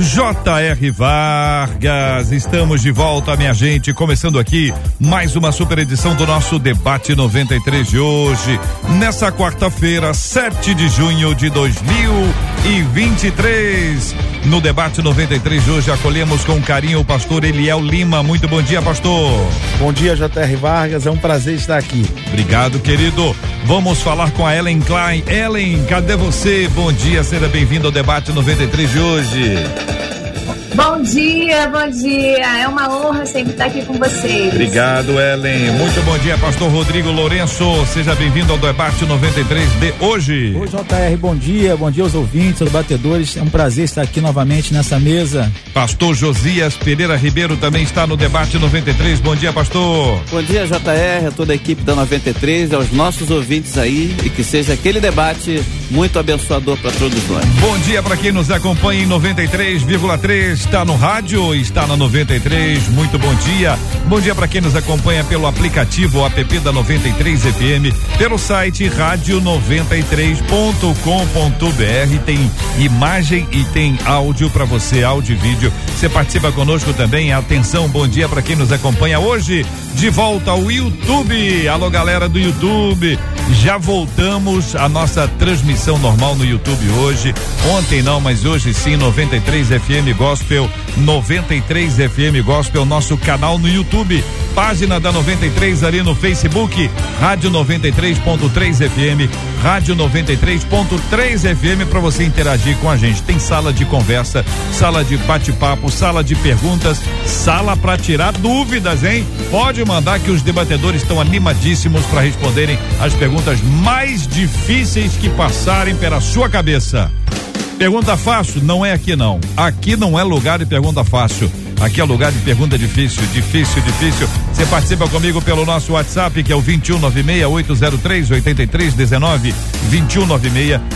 J.R. Vargas, estamos de volta, minha gente, começando aqui mais uma super edição do nosso debate 93 de hoje, nessa quarta-feira, 7 de junho de 2023. No debate 93 de hoje, acolhemos com carinho o pastor Eliel Lima. Muito bom dia, pastor. Bom dia, J.R. Vargas. É um prazer estar aqui. Obrigado, querido. Vamos falar com a Ellen Klein. Ellen, cadê você? Bom dia, seja bem-vindo ao debate 93 de hoje. Thank you. Bom dia, bom dia. É uma honra sempre estar aqui com vocês. Obrigado, Ellen. Muito bom dia, pastor Rodrigo Lourenço. Seja bem-vindo ao debate 93 de hoje. Oi, JR, bom dia. Bom dia aos ouvintes, aos batedores. É um prazer estar aqui novamente nessa mesa. Pastor Josias Pereira Ribeiro também está no debate 93. Bom dia, pastor. Bom dia, JR, a toda a equipe da 93, aos nossos ouvintes aí e que seja aquele debate muito abençoador para todos nós. Bom dia para quem nos acompanha em 93,3 está no rádio, está na 93. Muito bom dia. Bom dia para quem nos acompanha pelo aplicativo app da 93 FM, pelo site rádio93.com.br. Tem imagem e tem áudio para você, áudio e vídeo. Você participa conosco também. Atenção, bom dia para quem nos acompanha hoje. De volta ao YouTube. Alô, galera do YouTube. Já voltamos à nossa transmissão normal no YouTube hoje. Ontem não, mas hoje sim, 93 FM Gospel, 93 FM Gospel, nosso canal no YouTube. Página da 93 ali no Facebook, Rádio 93.3 FM, Rádio 93.3 FM para você interagir com a gente. Tem sala de conversa, sala de bate-papo, sala de perguntas, sala para tirar dúvidas, hein? Pode mandar que os debatedores estão animadíssimos para responderem as perguntas mais difíceis que passarem pela sua cabeça. Pergunta fácil? Não é aqui não. Aqui não é lugar de pergunta fácil. Aqui é lugar de pergunta difícil, difícil, difícil. Você participa comigo pelo nosso WhatsApp, que é o 2196-803-8319.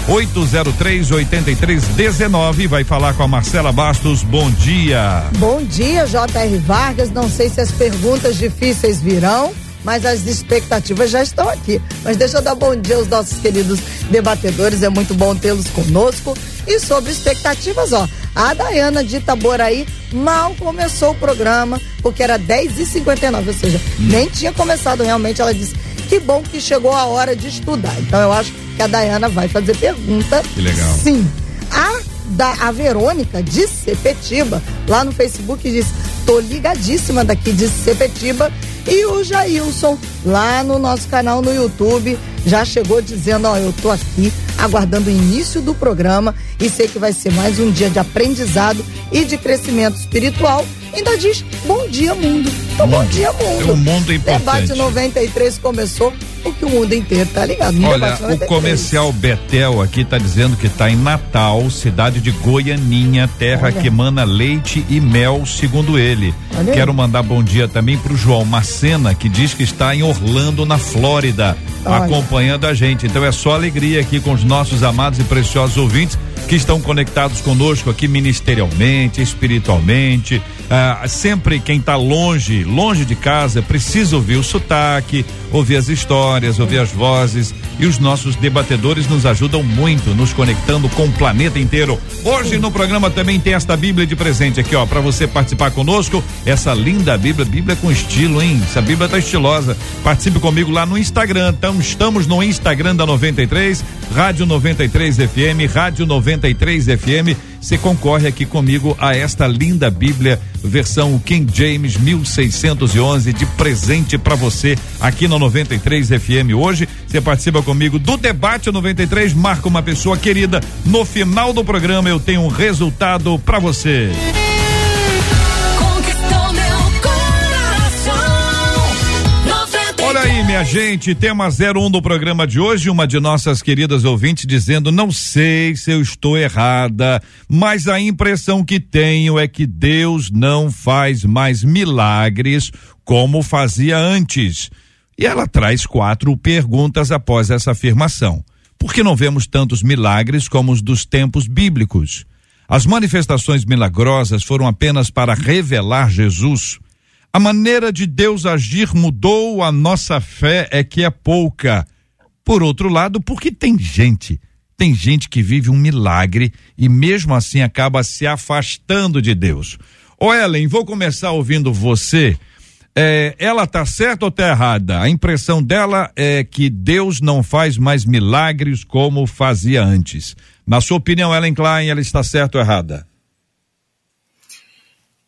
2196-803-8319. Vai falar com a Marcela Bastos. Bom dia. Bom dia, J.R. Vargas. Não sei se as perguntas difíceis virão mas as expectativas já estão aqui. Mas deixa eu dar bom dia aos nossos queridos debatedores, é muito bom tê-los conosco. E sobre expectativas, ó, a Dayana de Itaboraí mal começou o programa, porque era 10h59, ou seja, hum. nem tinha começado realmente. Ela disse: que bom que chegou a hora de estudar. Então eu acho que a Dayana vai fazer pergunta. Que legal. Sim. A, da, a Verônica de Sepetiba, lá no Facebook, disse: tô ligadíssima daqui de Sepetiba e o Jailson, lá no nosso canal no YouTube, já chegou dizendo: Ó, eu tô aqui aguardando o início do programa e sei que vai ser mais um dia de aprendizado e de crescimento espiritual. Ainda diz: Bom dia, mundo. Então, mundo. bom dia, mundo. É um mundo importante. Debate 93 começou porque o mundo inteiro tá ligado. Olha, o comercial Betel aqui tá dizendo que tá em Natal, cidade de Goianinha, terra Olha. que emana leite e mel, segundo ele. Olha Quero mandar bom dia também pro João Macena, que diz que está em Orlando, na Flórida, Olha. acompanhando a gente. Então é só alegria aqui com os nossos amados e preciosos ouvintes que estão conectados conosco aqui ministerialmente, espiritualmente. Ah, sempre quem está longe, longe de casa, precisa ouvir o sotaque, ouvir as histórias, ouvir as vozes. E os nossos debatedores nos ajudam muito, nos conectando com o planeta inteiro. Hoje no programa também tem esta Bíblia de presente aqui, ó, para você participar conosco. Essa linda Bíblia, Bíblia com estilo, hein? Essa Bíblia tá estilosa. Participe comigo lá no Instagram. Então, estamos no Instagram da 93, Rádio 93 FM, Rádio 93 FM você concorre aqui comigo a esta linda Bíblia, versão King James 1611, de presente para você aqui no 93 FM. Hoje, você participa comigo do debate 93, marca uma pessoa querida. No final do programa, eu tenho um resultado para você. Olha aí, minha gente, tema 01 do programa de hoje, uma de nossas queridas ouvintes dizendo: "Não sei se eu estou errada, mas a impressão que tenho é que Deus não faz mais milagres como fazia antes". E ela traz quatro perguntas após essa afirmação. Por que não vemos tantos milagres como os dos tempos bíblicos? As manifestações milagrosas foram apenas para revelar Jesus. A maneira de Deus agir mudou, a nossa fé é que é pouca. Por outro lado, porque tem gente, tem gente que vive um milagre e mesmo assim acaba se afastando de Deus. Ô Ellen, vou começar ouvindo você. É, ela tá certa ou tá errada? A impressão dela é que Deus não faz mais milagres como fazia antes. Na sua opinião, Ellen Klein, ela está certa ou errada?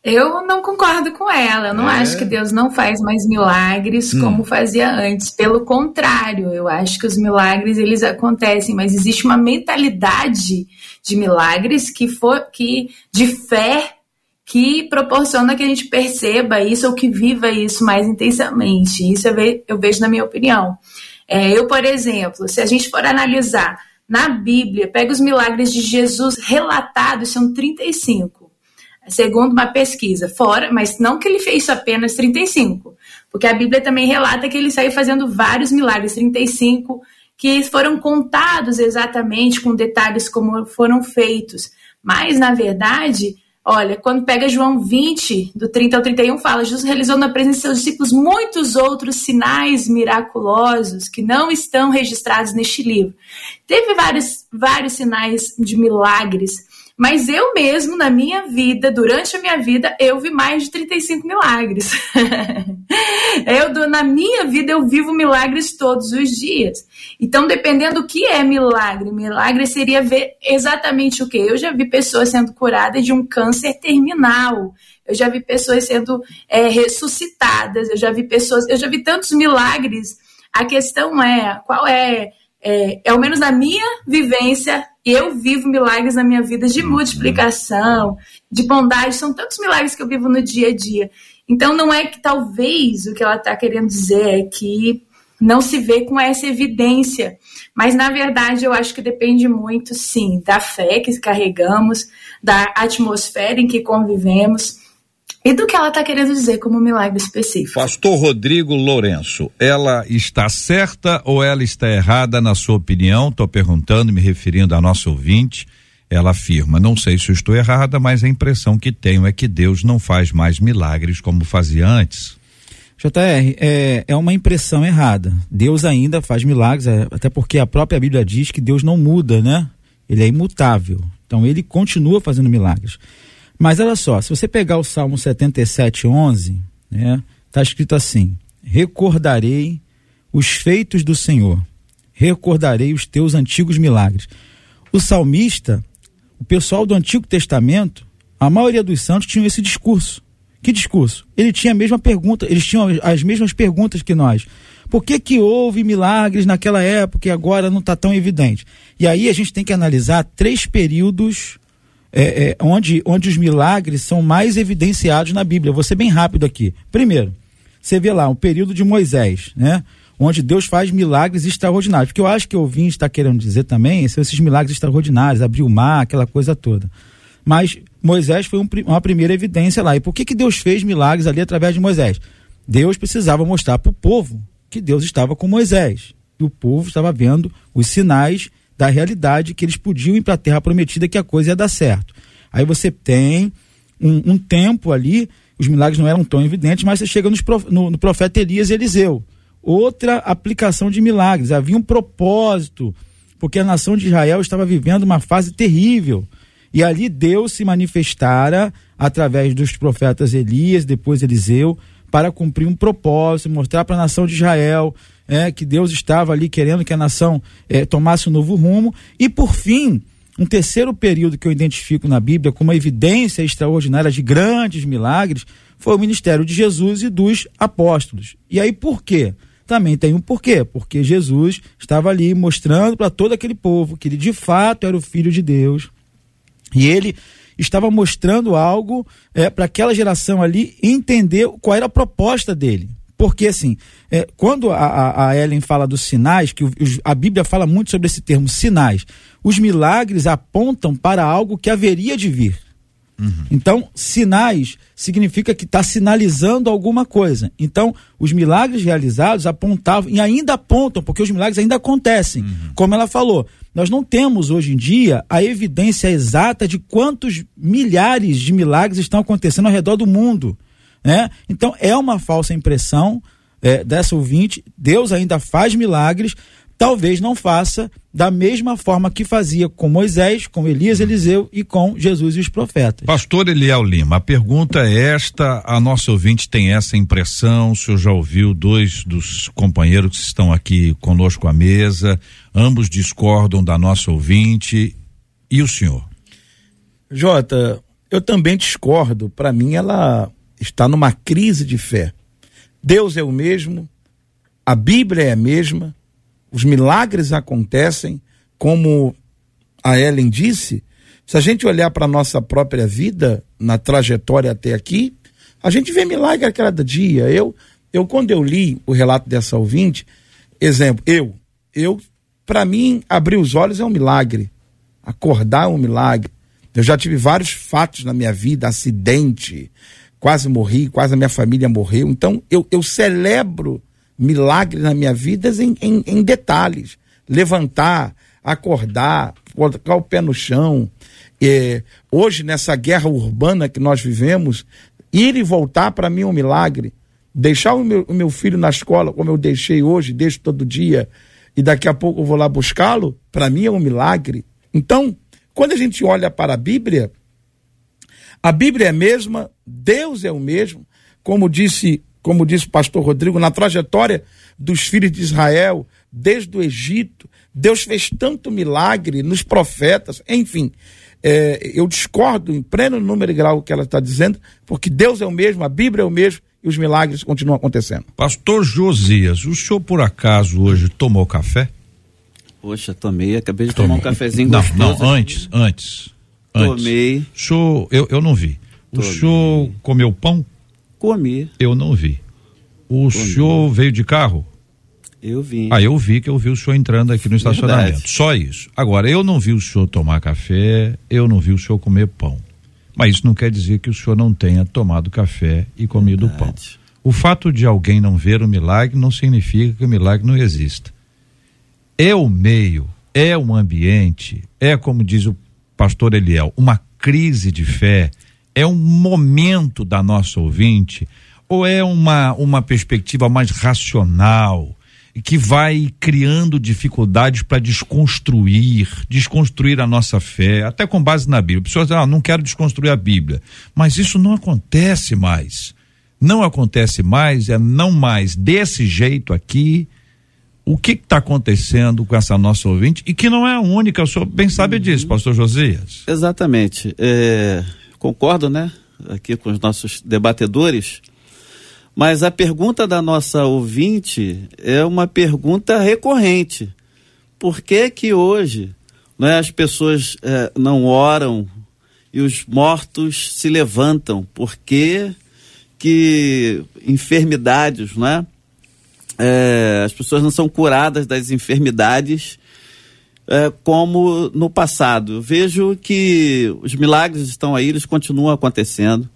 Eu não concordo com ela. Eu não é. acho que Deus não faz mais milagres hum. como fazia antes. Pelo contrário, eu acho que os milagres eles acontecem, mas existe uma mentalidade de milagres que for que de fé que proporciona que a gente perceba isso ou que viva isso mais intensamente. Isso eu, ve eu vejo na minha opinião. É, eu, por exemplo, se a gente for analisar na Bíblia, pega os milagres de Jesus relatados, são 35 segundo uma pesquisa, fora, mas não que ele fez apenas 35, porque a Bíblia também relata que ele saiu fazendo vários milagres, 35, que foram contados exatamente com detalhes como foram feitos. Mas, na verdade, olha, quando pega João 20, do 30 ao 31, fala: Jesus realizou na presença de seus discípulos muitos outros sinais miraculosos que não estão registrados neste livro. Teve vários, vários sinais de milagres mas eu mesmo, na minha vida, durante a minha vida, eu vi mais de 35 milagres. eu, na minha vida, eu vivo milagres todos os dias. Então, dependendo do que é milagre, milagre seria ver exatamente o que. Eu já vi pessoas sendo curadas de um câncer terminal. Eu já vi pessoas sendo é, ressuscitadas. Eu já vi pessoas. Eu já vi tantos milagres. A questão é qual é é, ao menos na minha vivência, eu vivo milagres na minha vida de multiplicação, de bondade, são tantos milagres que eu vivo no dia a dia. Então não é que talvez o que ela está querendo dizer é que não se vê com essa evidência, mas na verdade eu acho que depende muito, sim, da fé que carregamos, da atmosfera em que convivemos e do que ela está querendo dizer como um milagre específico. Pastor Rodrigo Lourenço, ela está certa ou ela está errada na sua opinião? Estou perguntando, me referindo à nossa ouvinte. Ela afirma: Não sei se eu estou errada, mas a impressão que tenho é que Deus não faz mais milagres como fazia antes. JR, é, é uma impressão errada. Deus ainda faz milagres, é, até porque a própria Bíblia diz que Deus não muda, né? Ele é imutável. Então ele continua fazendo milagres. Mas olha só, se você pegar o Salmo 77, 11, né, tá escrito assim: Recordarei os feitos do Senhor, recordarei os teus antigos milagres. O salmista, o pessoal do Antigo Testamento, a maioria dos santos tinham esse discurso. Que discurso? Ele tinha a mesma pergunta, eles tinham as mesmas perguntas que nós. Por que, que houve milagres naquela época e agora não está tão evidente? E aí a gente tem que analisar três períodos é, é, onde, onde os milagres são mais evidenciados na Bíblia. vou ser bem rápido aqui. Primeiro, você vê lá o período de Moisés, né? Onde Deus faz milagres extraordinários. Porque eu acho que o ouvinte está querendo dizer também são esses milagres extraordinários, abrir o mar, aquela coisa toda. Mas Moisés foi um, uma primeira evidência lá. E por que, que Deus fez milagres ali através de Moisés? Deus precisava mostrar para o povo que Deus estava com Moisés. E o povo estava vendo os sinais da realidade que eles podiam ir para a terra prometida que a coisa ia dar certo. Aí você tem um, um, tempo ali, os milagres não eram tão evidentes, mas você chega no, no profeta Elias e Eliseu. Outra aplicação de milagres, havia um propósito, porque a nação de Israel estava vivendo uma fase terrível. E ali Deus se manifestara através dos profetas Elias, depois Eliseu, para cumprir um propósito, mostrar para a nação de Israel é, que Deus estava ali querendo que a nação é, tomasse um novo rumo. E por fim, um terceiro período que eu identifico na Bíblia como uma evidência extraordinária de grandes milagres foi o ministério de Jesus e dos apóstolos. E aí por quê? Também tem um porquê, porque Jesus estava ali mostrando para todo aquele povo que ele de fato era o filho de Deus. E ele estava mostrando algo é, para aquela geração ali entender qual era a proposta dele Porque, assim, é, quando a, a, Ellen fala dos sinais, que os, a Bíblia fala muito sobre esse termo sinais, os milagres apontam para algo que haveria de vir. Uhum. Então, sinais significa que está sinalizando alguma coisa. Então, os milagres realizados apontavam e ainda apontam, porque os milagres ainda acontecem. Uhum. Como ela falou, nós não temos hoje em dia a evidência exata de quantos milhares de milagres estão acontecendo ao redor do mundo. Né? Então, é uma falsa impressão é, dessa ouvinte. Deus ainda faz milagres, talvez não faça da mesma forma que fazia com Moisés, com Elias, Eliseu e com Jesus e os profetas. Pastor Eliel Lima, a pergunta é esta, a nossa ouvinte tem essa impressão, o senhor já ouviu dois dos companheiros que estão aqui conosco à mesa, ambos discordam da nossa ouvinte, e o senhor? Jota, eu também discordo, para mim ela está numa crise de fé. Deus é o mesmo, a Bíblia é a mesma, os milagres acontecem, como a Ellen disse, se a gente olhar para a nossa própria vida, na trajetória até aqui, a gente vê milagre a cada dia. Eu, eu quando eu li o relato dessa ouvinte, exemplo, eu, eu, para mim, abrir os olhos é um milagre, acordar é um milagre. Eu já tive vários fatos na minha vida, acidente, quase morri, quase a minha família morreu. Então, eu, eu celebro milagres na minha vida em, em, em detalhes. Levantar, acordar, colocar o pé no chão. É, hoje, nessa guerra urbana que nós vivemos, ir e voltar para mim é um milagre. Deixar o meu, o meu filho na escola, como eu deixei hoje, deixo todo dia, e daqui a pouco eu vou lá buscá-lo, para mim é um milagre. Então, quando a gente olha para a Bíblia, a Bíblia é a mesma, Deus é o mesmo, como disse como disse o pastor Rodrigo, na trajetória dos filhos de Israel, desde o Egito, Deus fez tanto milagre nos profetas, enfim. É, eu discordo em pleno número e grau o que ela está dizendo, porque Deus é o mesmo, a Bíblia é o mesmo e os milagres continuam acontecendo. Pastor Josias, o senhor por acaso hoje tomou café? Poxa, tomei, acabei de tomar um cafezinho não, gostoso. Não, antes, antes. Tomei. Senhor, eu, eu não vi. Tomei. O senhor comeu pão? Comi. Eu não vi. O Comi. senhor veio de carro? Eu vim. Ah, eu vi que eu vi o senhor entrando aqui no estacionamento. Verdade. Só isso. Agora, eu não vi o senhor tomar café, eu não vi o senhor comer pão. Mas isso não quer dizer que o senhor não tenha tomado café e comido Verdade. pão. O fato de alguém não ver o milagre não significa que o milagre não exista. É o meio, é o ambiente, é como diz o pastor Eliel, uma crise de fé é um momento da nossa ouvinte ou é uma, uma perspectiva mais racional que vai criando dificuldades para desconstruir, desconstruir a nossa fé, até com base na Bíblia. Pessoas dizem, ah, não quero desconstruir a Bíblia. Mas isso não acontece mais. Não acontece mais, é não mais desse jeito aqui. O que está acontecendo com essa nossa ouvinte e que não é a única, o senhor bem sabe disso, uhum. pastor Josias. Exatamente. É, concordo, né, aqui com os nossos debatedores, mas a pergunta da nossa ouvinte é uma pergunta recorrente. Por que que hoje né, as pessoas é, não oram e os mortos se levantam? Por que que enfermidades, né? É, as pessoas não são curadas das enfermidades é, como no passado. Vejo que os milagres estão aí, eles continuam acontecendo.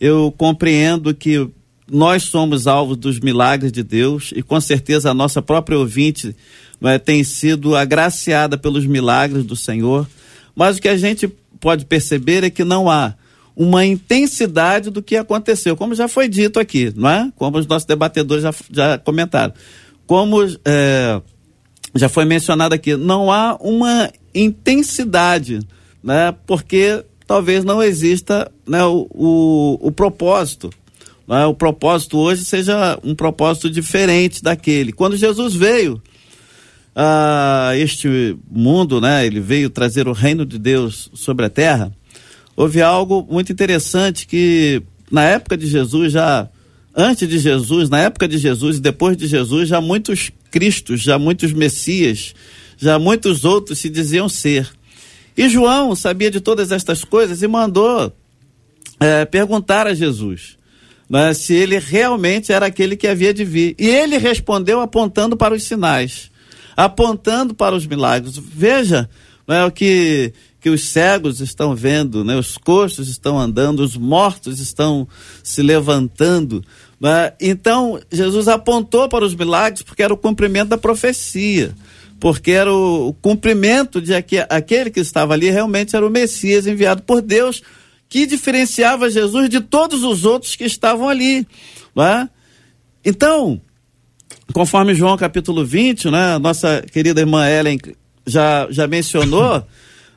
Eu compreendo que nós somos alvos dos milagres de Deus e com certeza a nossa própria ouvinte é, tem sido agraciada pelos milagres do Senhor. Mas o que a gente pode perceber é que não há uma intensidade do que aconteceu, como já foi dito aqui, não é? Como os nossos debatedores já, já comentaram. Como é, já foi mencionado aqui, não há uma intensidade, né? Porque talvez não exista né, o, o, o propósito. Né? O propósito hoje seja um propósito diferente daquele. Quando Jesus veio a este mundo, né? Ele veio trazer o reino de Deus sobre a terra. Houve algo muito interessante que na época de Jesus já antes de Jesus, na época de Jesus e depois de Jesus, já muitos Cristos, já muitos Messias, já muitos outros se diziam ser. E João sabia de todas estas coisas e mandou é, perguntar a Jesus. né, se ele realmente era aquele que havia de vir. E ele respondeu apontando para os sinais, apontando para os milagres. Veja né, o que, que os cegos estão vendo, né, os coxos estão andando, os mortos estão se levantando. Né? Então, Jesus apontou para os milagres porque era o cumprimento da profecia porque era o, cumprimento de aquele que estava ali realmente era o Messias enviado por Deus que diferenciava Jesus de todos os outros que estavam ali. Né? Então, conforme João capítulo 20, né, nossa querida irmã Ellen já, já mencionou,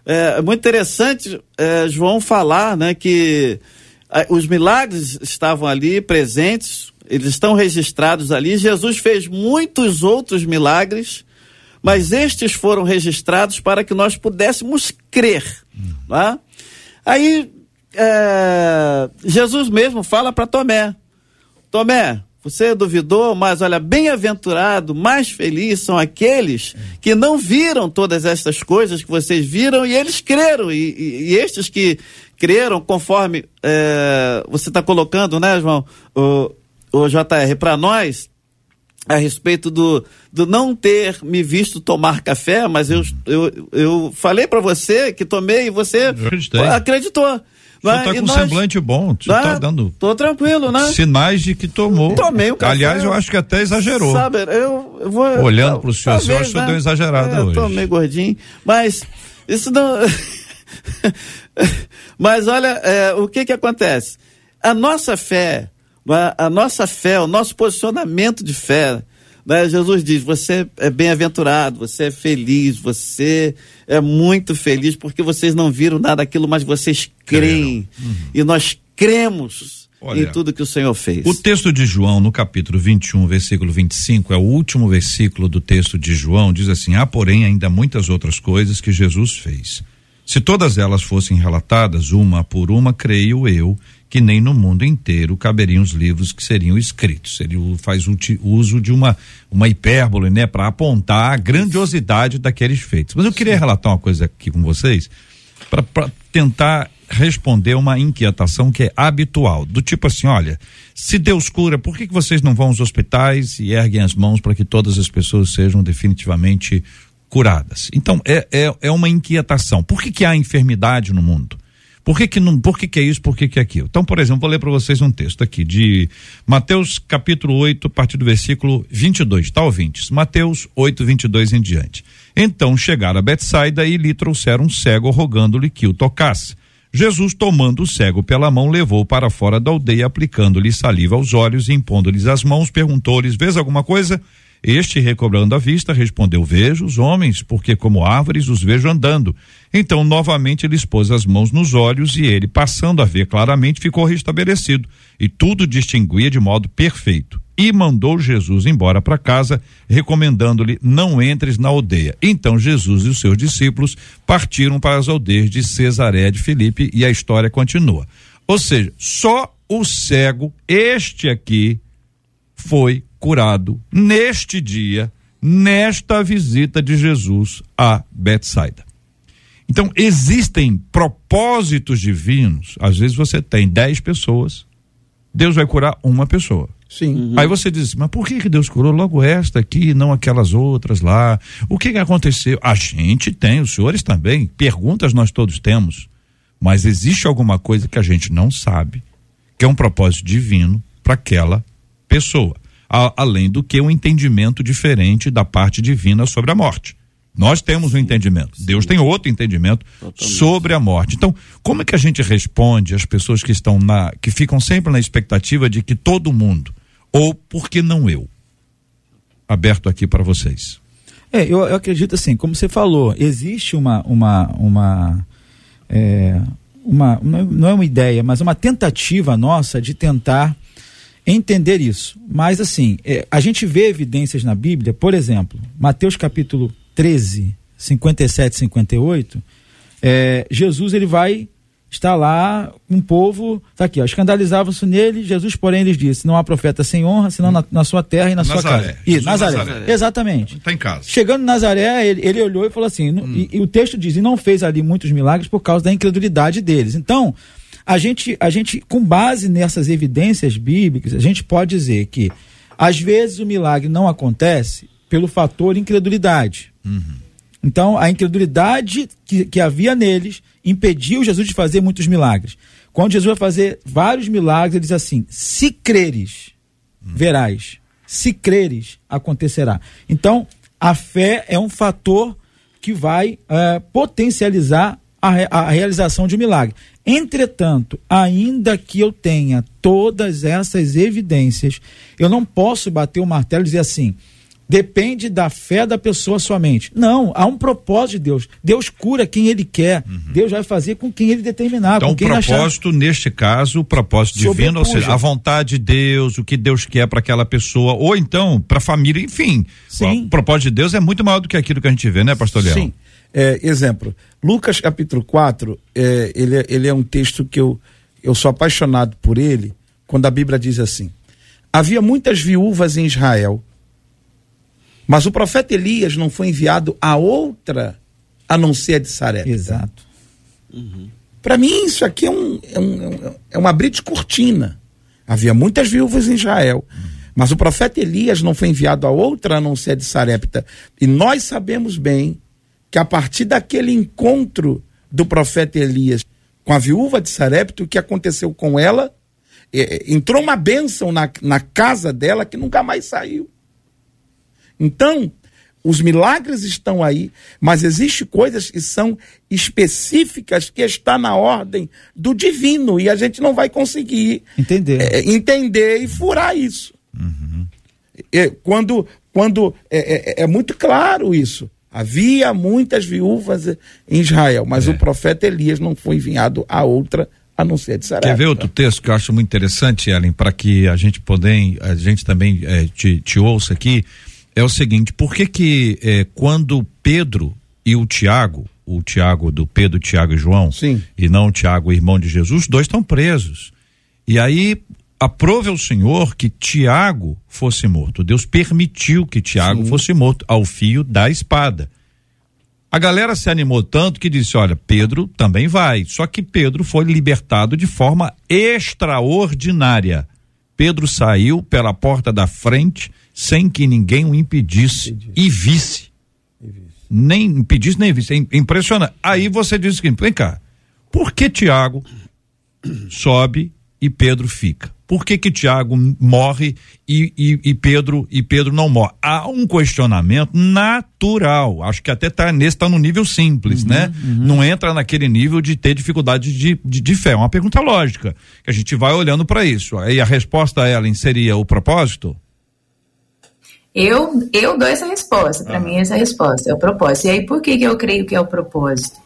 é, é muito interessante é, João falar né, que os milagres estavam ali presentes, eles estão registrados ali. Jesus fez muitos outros milagres, mas estes foram registrados para que nós pudéssemos crer. Né? Aí é, Jesus mesmo fala para Tomé: Tomé, você duvidou, mas olha, bem-aventurado, mais feliz são aqueles que não viram todas estas coisas que vocês viram e eles creram. E, e, e estes que creram, conforme é, você está colocando, né, João, o, o JR, para nós, a respeito do, do não ter me visto tomar café, mas eu, eu, eu falei para você que tomei e você acreditou. Você está com um semblante bom, você está dando. Tô tranquilo, né? Sinais de que tomou. Tomei o café. Aliás, eu acho que até exagerou. Sabe, eu, vou. Olhando para o senhor, talvez, eu acho que né? deu exagerado é, hoje. Eu tô meio gordinho, mas isso não. mas olha, é, o que que acontece? A nossa fé, a, a nossa fé, o nosso posicionamento de fé, né? Jesus diz: você é bem-aventurado, você é feliz, você é muito feliz porque vocês não viram nada daquilo, mas vocês creem. Uhum. E nós cremos Olha, em tudo que o Senhor fez. O texto de João, no capítulo 21, versículo 25, é o último versículo do texto de João, diz assim: Há, porém, ainda muitas outras coisas que Jesus fez. Se todas elas fossem relatadas, uma por uma, creio eu que nem no mundo inteiro caberiam os livros que seriam escritos. Ele faz uso de uma, uma hipérbole, né, para apontar a grandiosidade daqueles feitos. Mas eu queria relatar uma coisa aqui com vocês, para tentar responder uma inquietação que é habitual, do tipo assim, olha, se Deus cura, por que, que vocês não vão aos hospitais e erguem as mãos para que todas as pessoas sejam definitivamente curadas? Então, é, é, é uma inquietação. Por que, que há enfermidade no mundo? Por que que não, por que que é isso, por que que é aquilo? Então, por exemplo, vou ler para vocês um texto aqui de Mateus capítulo 8, a partir do versículo 22, tá ouvintes? Mateus 8, 22 em diante. Então chegaram a Betsaida e lhe trouxeram um cego rogando-lhe que o tocasse. Jesus, tomando o cego pela mão, levou para fora da aldeia, aplicando-lhe saliva aos olhos e impondo-lhes as mãos, perguntou-lhes: Vês alguma coisa? Este, recobrando a vista, respondeu: Vejo os homens, porque como árvores os vejo andando. Então, novamente, ele expôs as mãos nos olhos e ele, passando a ver claramente, ficou restabelecido e tudo distinguia de modo perfeito. E mandou Jesus embora para casa, recomendando-lhe: Não entres na aldeia. Então, Jesus e os seus discípulos partiram para as aldeias de Cesaré de Filipe e a história continua. Ou seja, só o cego, este aqui, foi curado neste dia, nesta visita de Jesus a Betsaida. Então, existem propósitos divinos. Às vezes você tem dez pessoas, Deus vai curar uma pessoa. Sim. Uhum. Aí você diz, mas por que, que Deus curou logo esta aqui e não aquelas outras lá? O que, que aconteceu? A gente tem, os senhores também, perguntas nós todos temos, mas existe alguma coisa que a gente não sabe, que é um propósito divino para aquela pessoa a, além do que um entendimento diferente da parte divina sobre a morte. Nós temos um entendimento, sim. Deus tem outro entendimento Totalmente. sobre a morte. Então, como é que a gente responde às pessoas que estão na, que ficam sempre na expectativa de que todo mundo, ou por que não eu? Aberto aqui para vocês. É, eu, eu, acredito assim, como você falou, existe uma, uma, uma, é, uma, não é uma ideia, mas uma tentativa nossa de tentar entender isso. Mas assim, é, a gente vê evidências na Bíblia, por exemplo, Mateus capítulo 13, 57 58, é, Jesus ele vai estar lá, um povo, tá aqui, escandalizavam-se nele, Jesus, porém, lhes disse, não há profeta sem honra, senão na, na sua terra e na Nazaré. sua casa. Isso, Nazaré. Nazaré. Exatamente. Está em casa. Chegando em Nazaré, ele, ele olhou e falou assim, hum. e, e, o texto diz, e não fez ali muitos milagres por causa da incredulidade deles. Então, a gente, a gente, com base nessas evidências bíblicas, a gente pode dizer que às vezes o milagre não acontece pelo fator incredulidade. Uhum. Então, a incredulidade que, que havia neles impediu Jesus de fazer muitos milagres. Quando Jesus vai fazer vários milagres, ele diz assim: se creres, uhum. verás. Se creres, acontecerá. Então, a fé é um fator que vai é, potencializar a, a realização de um milagre. Entretanto, ainda que eu tenha todas essas evidências, eu não posso bater o martelo e dizer assim: depende da fé da pessoa somente. Não, há um propósito de Deus. Deus cura quem ele quer. Uhum. Deus vai fazer com quem ele determinar. Então, o propósito, achar... neste caso, o propósito divino, ou seja, a vontade de Deus, o que Deus quer para aquela pessoa, ou então para a família, enfim. Sim. O propósito de Deus é muito maior do que aquilo que a gente vê, né, pastor Leão? Sim. É, exemplo, Lucas capítulo 4, é, ele, é, ele é um texto que eu, eu sou apaixonado por ele, quando a Bíblia diz assim: Havia muitas viúvas em Israel mas o profeta Elias não foi enviado a outra a não ser a de Sarepta. Exato. Uhum. Para mim, isso aqui é, um, é, um, é uma abrir de cortina. Havia muitas viúvas em Israel. Uhum. Mas o profeta Elias não foi enviado a outra a não ser a de Sarepta. E nós sabemos bem que a partir daquele encontro do profeta Elias com a viúva de Sarepta, o que aconteceu com ela, é, entrou uma bênção na, na casa dela que nunca mais saiu. Então, os milagres estão aí, mas existem coisas que são específicas que está na ordem do divino e a gente não vai conseguir entender, é, entender e furar isso. Uhum. É, quando quando é, é, é, muito claro isso. Havia muitas viúvas em Israel, mas é. o profeta Elias não foi enviado a outra a não ser de Sarepta. Quer ver outro texto que eu acho muito interessante, Ellen, para que a gente poder, a gente também é, te, te ouça aqui é o seguinte: por que que é, quando Pedro e o Tiago, o Tiago do Pedro, Tiago e João, Sim. e não o Tiago, irmão de Jesus, os dois estão presos. E aí aprove ao Senhor que Tiago fosse morto. Deus permitiu que Tiago Sim. fosse morto ao fio da espada. A galera se animou tanto que disse: olha, Pedro também vai. Só que Pedro foi libertado de forma extraordinária. Pedro saiu pela porta da frente sem que ninguém o impedisse, e visse. e visse. Nem impedisse, nem visse. É impressionante. Aí você diz o seguinte: vem cá, por que Tiago sobe e Pedro fica? Por que que Tiago morre e, e, e, Pedro e Pedro não morre? Há um questionamento natural. Acho que até tá nesse tá no nível simples, uhum, né? Uhum. Não entra naquele nível de ter dificuldade de, de, de fé. É uma pergunta lógica que a gente vai olhando para isso. Aí a resposta Ellen seria o propósito? Eu, eu dou essa resposta, para mim essa resposta é o propósito. E aí por que, que eu creio que é o propósito?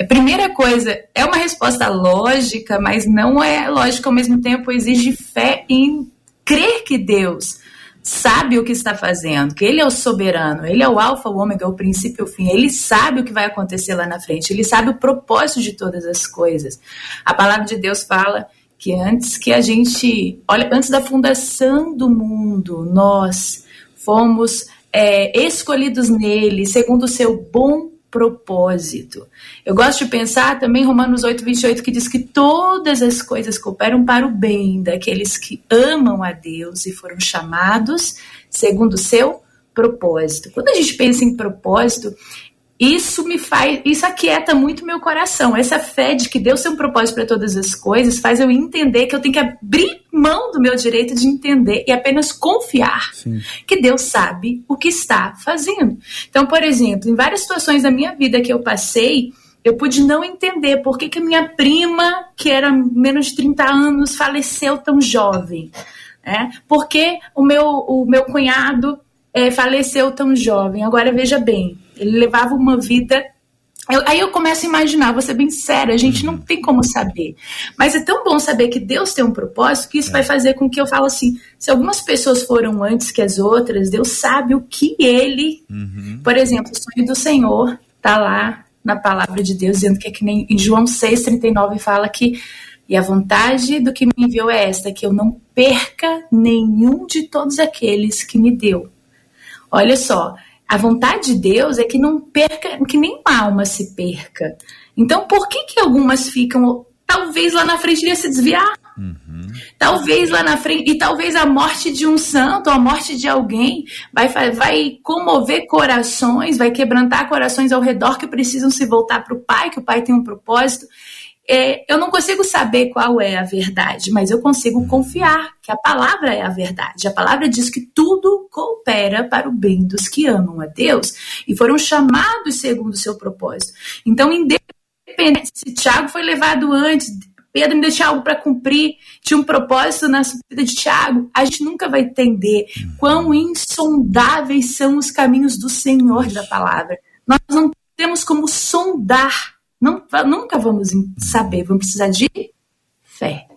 A primeira coisa, é uma resposta lógica, mas não é lógica ao mesmo tempo, exige fé em crer que Deus sabe o que está fazendo, que Ele é o soberano, Ele é o alfa, o ômega, o princípio e o fim, Ele sabe o que vai acontecer lá na frente, Ele sabe o propósito de todas as coisas. A palavra de Deus fala que antes que a gente, olha, antes da fundação do mundo, nós fomos é, escolhidos nele segundo o seu bom propósito. Eu gosto de pensar também Romanos 8, 28, que diz que todas as coisas cooperam para o bem daqueles que amam a Deus e foram chamados segundo o seu propósito. Quando a gente pensa em propósito, isso me faz, isso aquieta muito meu coração. Essa fé de que Deus tem um propósito para todas as coisas faz eu entender que eu tenho que abrir mão do meu direito de entender e apenas confiar Sim. que Deus sabe o que está fazendo. Então, por exemplo, em várias situações da minha vida que eu passei, eu pude não entender por que, que a minha prima, que era menos de 30 anos, faleceu tão jovem. Né? Por que o meu, o meu cunhado é, faleceu tão jovem? Agora, veja bem, ele levava uma vida. Eu, aí eu começo a imaginar, vou ser bem séria, a gente não tem como saber. Mas é tão bom saber que Deus tem um propósito que isso é. vai fazer com que eu falo assim: se algumas pessoas foram antes que as outras, Deus sabe o que ele. Uhum. Por exemplo, o sonho do Senhor está lá na palavra de Deus, dizendo que é que nem em João 6,39 fala que. E a vontade do que me enviou é esta: que eu não perca nenhum de todos aqueles que me deu. Olha só, a vontade de Deus é que não perca, que nenhuma alma se perca. Então, por que que algumas ficam talvez lá na frente ele ia se desviar. Uhum. Talvez lá na frente, e talvez a morte de um santo, a morte de alguém, vai, vai comover corações, vai quebrantar corações ao redor que precisam se voltar para o Pai, que o Pai tem um propósito. É, eu não consigo saber qual é a verdade, mas eu consigo confiar que a palavra é a verdade. A palavra diz que tudo coopera para o bem dos que amam a Deus e foram chamados segundo o seu propósito. Então, independente se Tiago foi levado antes, Pedro ainda tinha algo para cumprir, tinha um propósito na vida de Tiago, a gente nunca vai entender quão insondáveis são os caminhos do Senhor da palavra. Nós não temos como sondar não, nunca vamos saber, vamos precisar de fé.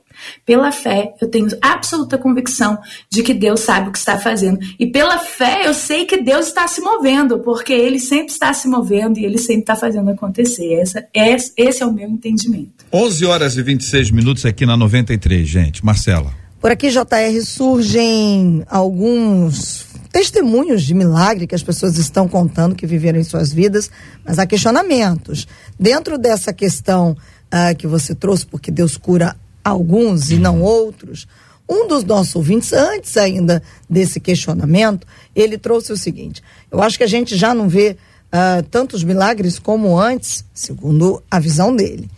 Pela fé, eu tenho absoluta convicção de que Deus sabe o que está fazendo. E pela fé, eu sei que Deus está se movendo, porque Ele sempre está se movendo e Ele sempre está fazendo acontecer. Essa, esse, esse é o meu entendimento. 11 horas e 26 minutos aqui na 93, gente. Marcela. Por aqui, JR, surgem alguns testemunhos de milagre que as pessoas estão contando que viveram em suas vidas, mas há questionamentos. Dentro dessa questão uh, que você trouxe, porque Deus cura alguns e não outros, um dos nossos ouvintes, antes ainda desse questionamento, ele trouxe o seguinte: eu acho que a gente já não vê uh, tantos milagres como antes, segundo a visão dele.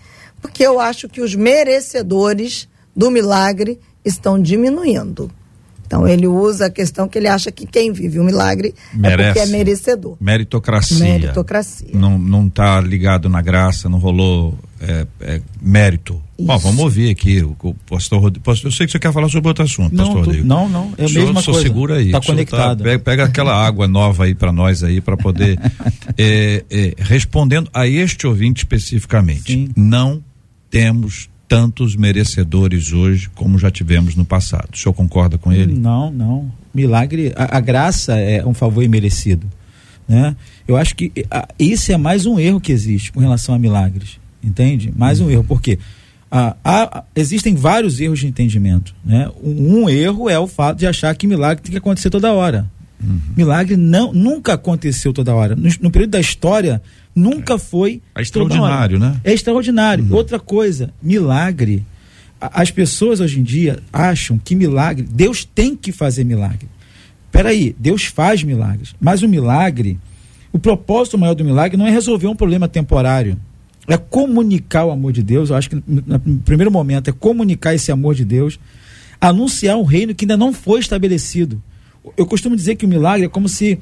Porque eu acho que os merecedores do milagre estão diminuindo. Então ele usa a questão que ele acha que quem vive o milagre Merece. é porque é merecedor. Meritocracia. Meritocracia. Não, não tá ligado na graça, não rolou é, é, mérito. Isso. Bom, vamos ouvir aqui o, o pastor Rodrigo. Eu sei que você quer falar sobre outro assunto, não, pastor Rodrigo. Não, não, é a mesma só coisa. segura aí. Tá conectado. Tá, pega, pega, aquela água nova aí para nós aí para poder é, é, respondendo a este ouvinte especificamente. Sim. Não temos tantos merecedores hoje como já tivemos no passado. O senhor concorda com ele? Não, não. Milagre, a, a graça é um favor imerecido. Né? Eu acho que a, isso é mais um erro que existe com relação a milagres. Entende? Mais um erro. Por quê? Ah, existem vários erros de entendimento. Né? Um, um, erro é o fato de achar que milagre tem que acontecer toda hora. Uhum. Milagre não, nunca aconteceu toda hora. No, no período da história, nunca foi. É extraordinário, né? É extraordinário. Uhum. Outra coisa, milagre. As pessoas hoje em dia acham que milagre, Deus tem que fazer milagre. Peraí, Deus faz milagres. Mas o milagre, o propósito maior do milagre não é resolver um problema temporário. É comunicar o amor de Deus. Eu acho que no primeiro momento é comunicar esse amor de Deus, anunciar um reino que ainda não foi estabelecido. Eu costumo dizer que o milagre é como se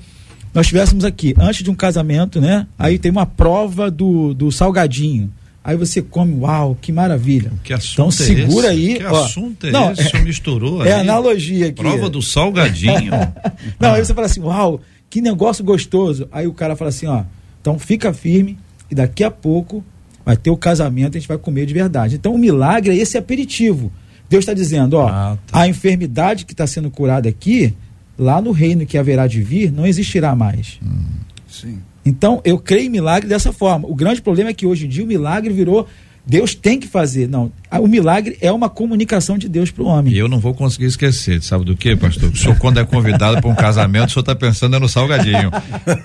nós estivéssemos aqui antes de um casamento, né? Aí tem uma prova do, do salgadinho. Aí você come, uau, que maravilha. Que assunto então segura é aí. Que ó, assunto é não, esse? É, misturou É aí. analogia aqui. Prova do salgadinho. não, ah. aí você fala assim, uau, que negócio gostoso. Aí o cara fala assim, ó, então fica firme e daqui a pouco vai ter o casamento, a gente vai comer de verdade. Então o milagre é esse aperitivo. Deus está dizendo, ó, ah, tá. a enfermidade que está sendo curada aqui lá no reino que haverá de vir, não existirá mais. Hum, sim. Então, eu creio em milagre dessa forma. O grande problema é que hoje em dia o milagre virou Deus tem que fazer. Não, o milagre é uma comunicação de Deus para o homem. E eu não vou conseguir esquecer, sabe do que, pastor? O senhor, quando é convidado para um casamento, o senhor está pensando é no salgadinho.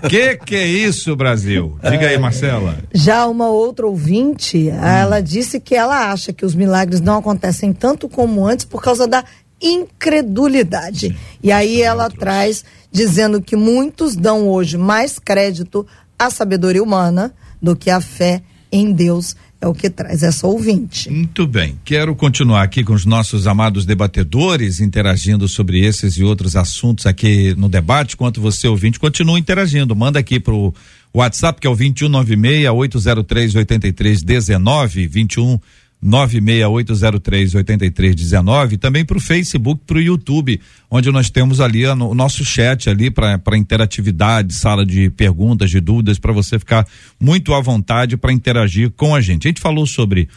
que que é isso, Brasil? Diga aí, Marcela. Já uma outra ouvinte, hum. ela disse que ela acha que os milagres não acontecem tanto como antes por causa da incredulidade. Sim, e aí ela traz dizendo que muitos dão hoje mais crédito à sabedoria humana do que à fé em Deus. É o que traz essa ouvinte. Muito bem. Quero continuar aqui com os nossos amados debatedores, interagindo sobre esses e outros assuntos aqui no debate. Enquanto você, ouvinte, continua interagindo. Manda aqui pro WhatsApp, que é o 2196 803 8319 21 968038319, também para o Facebook, para o YouTube, onde nós temos ali o nosso chat ali para interatividade, sala de perguntas, de dúvidas, para você ficar muito à vontade para interagir com a gente. A gente falou sobre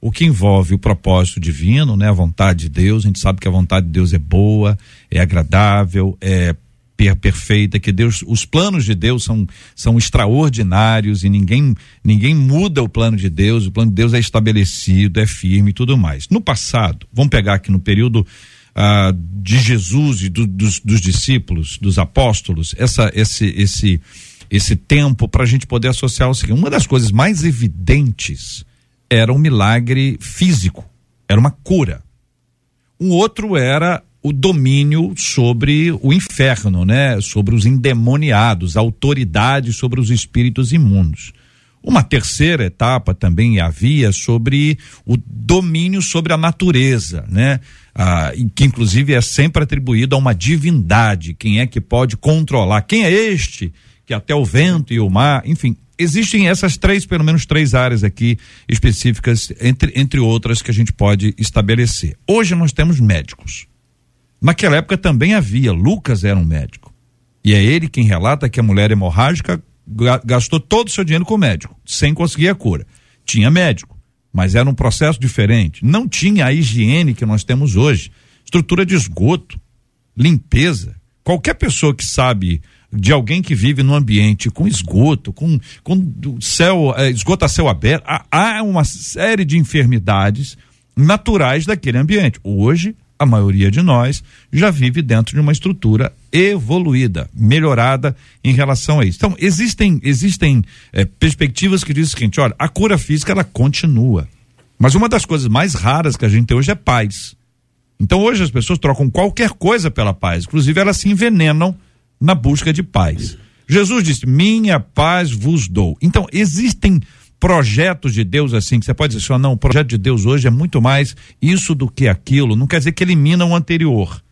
o que envolve o propósito divino, né? A vontade de Deus, a gente sabe que a vontade de Deus é boa, é agradável, é perfeita, que Deus, os planos de Deus são, são extraordinários e ninguém, ninguém muda o plano de Deus, o plano de Deus é estabelecido, é firme e tudo mais. No passado, vamos pegar aqui no período ah, de Jesus e do, dos, dos discípulos, dos apóstolos, essa, esse, esse, esse tempo para a gente poder associar o seguinte: uma das coisas mais evidentes era um milagre físico, era uma cura. Um outro era o domínio sobre o inferno, né? Sobre os endemoniados, autoridade sobre os espíritos imundos. Uma terceira etapa também havia sobre o domínio sobre a natureza, né? Ah, que inclusive é sempre atribuído a uma divindade. Quem é que pode controlar? Quem é este que até o vento e o mar, enfim, existem essas três, pelo menos três áreas aqui específicas, entre, entre outras, que a gente pode estabelecer. Hoje nós temos médicos. Naquela época também havia, Lucas era um médico. E é ele quem relata que a mulher hemorrágica gastou todo o seu dinheiro com o médico, sem conseguir a cura. Tinha médico, mas era um processo diferente. Não tinha a higiene que nós temos hoje. Estrutura de esgoto, limpeza. Qualquer pessoa que sabe de alguém que vive num ambiente com esgoto, com, com céu, é, esgoto a céu aberto, há, há uma série de enfermidades naturais daquele ambiente. Hoje, a maioria de nós já vive dentro de uma estrutura evoluída, melhorada em relação a isso. Então, existem, existem é, perspectivas que dizem o seguinte: olha, a cura física ela continua. Mas uma das coisas mais raras que a gente tem hoje é paz. Então, hoje as pessoas trocam qualquer coisa pela paz, inclusive elas se envenenam na busca de paz. Jesus disse: Minha paz vos dou. Então, existem projetos de Deus assim, que você pode dizer assim, não, o projeto de Deus hoje é muito mais isso do que aquilo, não quer dizer que elimina o anterior,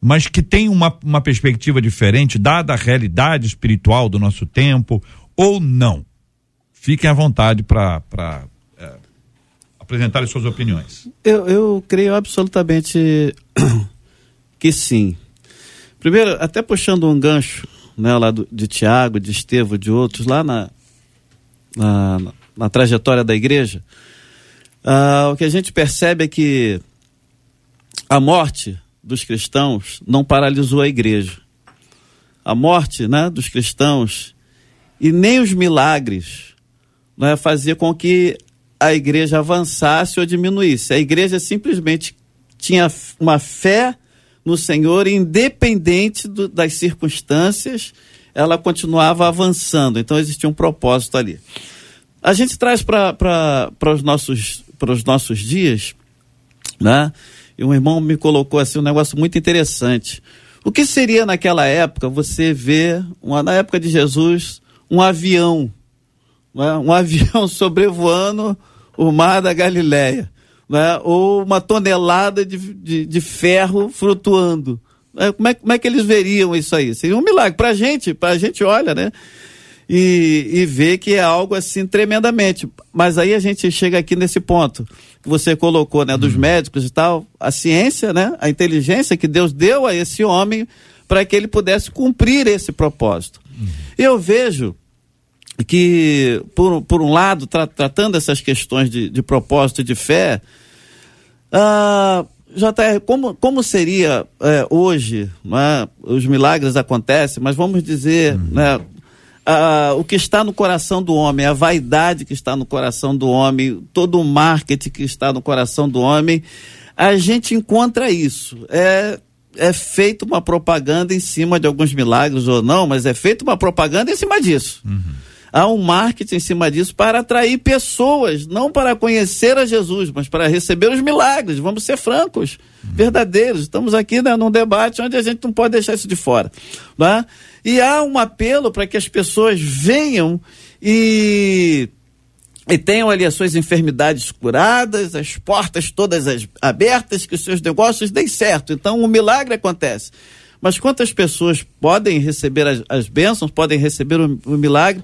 mas que tem uma, uma perspectiva diferente, dada a realidade espiritual do nosso tempo, ou não. Fiquem à vontade para é, apresentar as suas opiniões. Eu, eu creio absolutamente que sim. Primeiro, até puxando um gancho né, lá do, de Tiago, de Estevão, de outros, lá na, na, na trajetória da igreja, uh, o que a gente percebe é que a morte dos cristãos não paralisou a igreja. A morte né, dos cristãos e nem os milagres né, fazia com que a igreja avançasse ou diminuísse. A igreja simplesmente tinha uma fé no Senhor, independente do, das circunstâncias, ela continuava avançando. Então existia um propósito ali. A gente traz para os nossos, os nossos dias, né? E um irmão me colocou assim um negócio muito interessante. O que seria naquela época você ver, uma, na época de Jesus, um avião, né? um avião sobrevoando o mar da Galileia, né? ou uma tonelada de, de, de ferro flutuando. Né? Como é, como é que eles veriam isso aí? Seria um milagre. Para a gente, para a gente olha, né? E, e ver que é algo assim tremendamente. Mas aí a gente chega aqui nesse ponto que você colocou, né, dos uhum. médicos e tal, a ciência, né, a inteligência que Deus deu a esse homem para que ele pudesse cumprir esse propósito. Uhum. Eu vejo que, por, por um lado, tra tratando essas questões de, de propósito e de fé, uh, JR, como, como seria é, hoje, é? os milagres acontecem, mas vamos dizer, uhum. né, ah, o que está no coração do homem, a vaidade que está no coração do homem, todo o marketing que está no coração do homem, a gente encontra isso. É, é feita uma propaganda em cima de alguns milagres ou não, mas é feita uma propaganda em cima disso. Uhum. Há um marketing em cima disso para atrair pessoas, não para conhecer a Jesus, mas para receber os milagres. Vamos ser francos, uhum. verdadeiros. Estamos aqui né, num debate onde a gente não pode deixar isso de fora. Não é? E há um apelo para que as pessoas venham e, e tenham ali as suas enfermidades curadas, as portas todas as, abertas, que os seus negócios deem certo. Então um milagre acontece. Mas quantas pessoas podem receber as, as bênçãos, podem receber o, o milagre,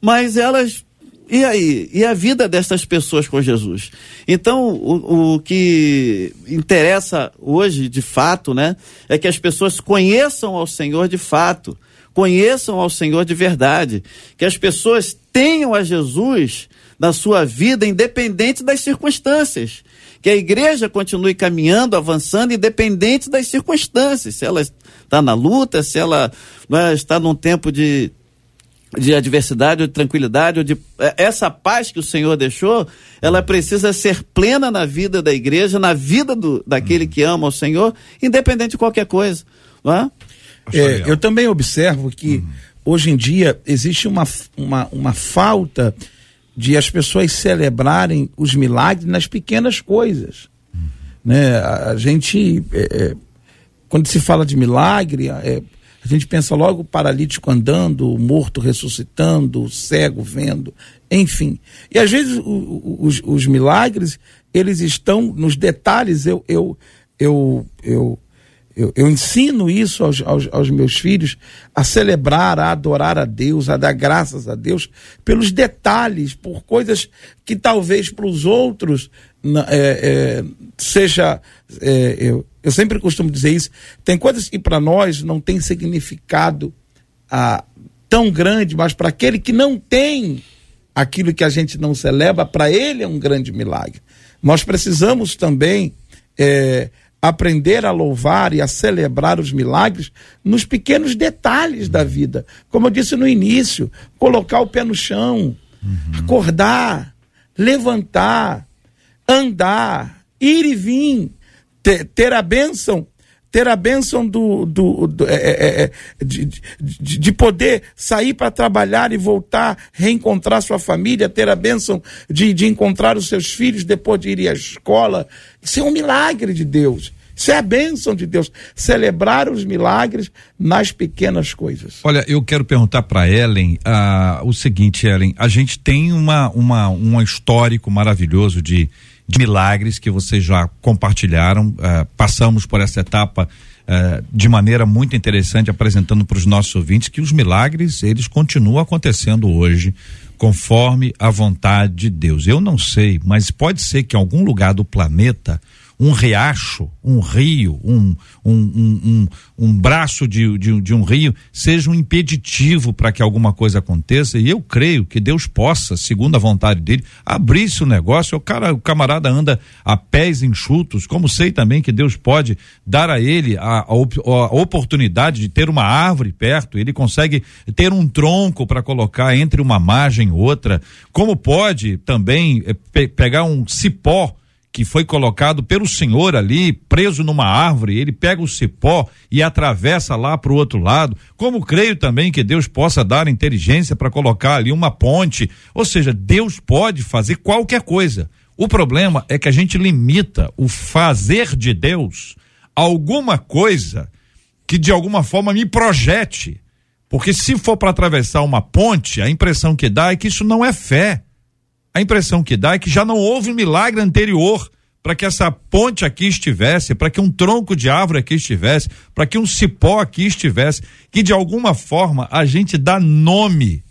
mas elas e aí? E a vida dessas pessoas com Jesus? Então, o, o que interessa hoje, de fato, né, é que as pessoas conheçam ao Senhor de fato conheçam ao Senhor de verdade, que as pessoas tenham a Jesus na sua vida, independente das circunstâncias. Que a igreja continue caminhando, avançando, independente das circunstâncias. Se ela está na luta, se ela né, está num tempo de, de adversidade, ou de tranquilidade, ou de é, essa paz que o Senhor deixou, ela precisa ser plena na vida da igreja, na vida do, daquele que ama o Senhor, independente de qualquer coisa. Não é? É, eu também observo que uhum. hoje em dia existe uma, uma, uma falta de as pessoas celebrarem os milagres nas pequenas coisas. Né? A, a gente, é, é, quando se fala de milagre, é, a gente pensa logo o paralítico andando, o morto ressuscitando, o cego vendo, enfim. E às vezes o, o, os, os, milagres, eles estão nos detalhes. Eu, eu, eu, eu, eu, eu ensino isso aos, aos, aos, meus filhos a celebrar, a adorar a Deus, a dar graças a Deus pelos detalhes, por coisas que talvez para os outros é, é, seja. É, eu, eu sempre costumo dizer isso. Tem coisas que para nós não tem significado ah, tão grande, mas para aquele que não tem aquilo que a gente não celebra, para ele é um grande milagre. Nós precisamos também é, aprender a louvar e a celebrar os milagres nos pequenos detalhes da vida. Como eu disse no início, colocar o pé no chão, uhum. acordar, levantar, andar, ir e vir, ter, ter a bênção ter a bênção do, do, do é, é, é de, de, de, poder sair para trabalhar e voltar, reencontrar sua família, ter a bênção de, de encontrar os seus filhos depois de ir à escola. Isso é um milagre de Deus. Isso é a bênção de Deus. Celebrar os milagres nas pequenas coisas. Olha, eu quero perguntar para Ellen uh, o seguinte, Ellen. A gente tem uma, uma, um histórico maravilhoso de, de milagres que vocês já compartilharam. Uh, passamos por essa etapa uh, de maneira muito interessante, apresentando para os nossos ouvintes que os milagres eles continuam acontecendo hoje conforme a vontade de Deus. Eu não sei, mas pode ser que em algum lugar do planeta um riacho, um rio, um, um, um, um, um braço de, de, de, um rio seja um impeditivo para que alguma coisa aconteça. E eu creio que Deus possa, segundo a vontade dele, abrir esse negócio. O, cara, o camarada anda a pés enxutos, como sei também que Deus pode dar a ele a, a, a oportunidade de ter uma árvore perto, ele consegue ter um tronco para colocar entre uma margem e outra. Como pode também eh, pe pegar um cipó que foi colocado pelo senhor ali, preso numa árvore, ele pega o cipó e atravessa lá para o outro lado. Como creio também que Deus possa dar inteligência para colocar ali uma ponte. Ou seja, Deus pode fazer qualquer coisa. O problema é que a gente limita o fazer de Deus a alguma coisa que de alguma forma me projete. Porque se for para atravessar uma ponte, a impressão que dá é que isso não é fé a impressão que dá é que já não houve um milagre anterior para que essa ponte aqui estivesse, para que um tronco de árvore aqui estivesse, para que um cipó aqui estivesse, que de alguma forma a gente dá nome.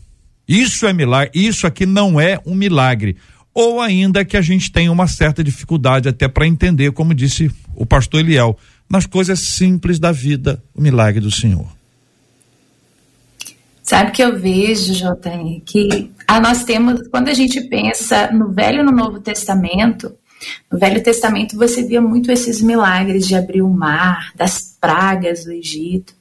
Isso é milagre, isso aqui não é um milagre. Ou ainda que a gente tenha uma certa dificuldade até para entender, como disse o pastor Eliel, nas coisas simples da vida, o milagre do Senhor. Sabe que eu vejo, Jotem, que a nós temos, quando a gente pensa no Velho e no Novo Testamento, no Velho Testamento você via muito esses milagres de abrir o mar, das pragas do Egito.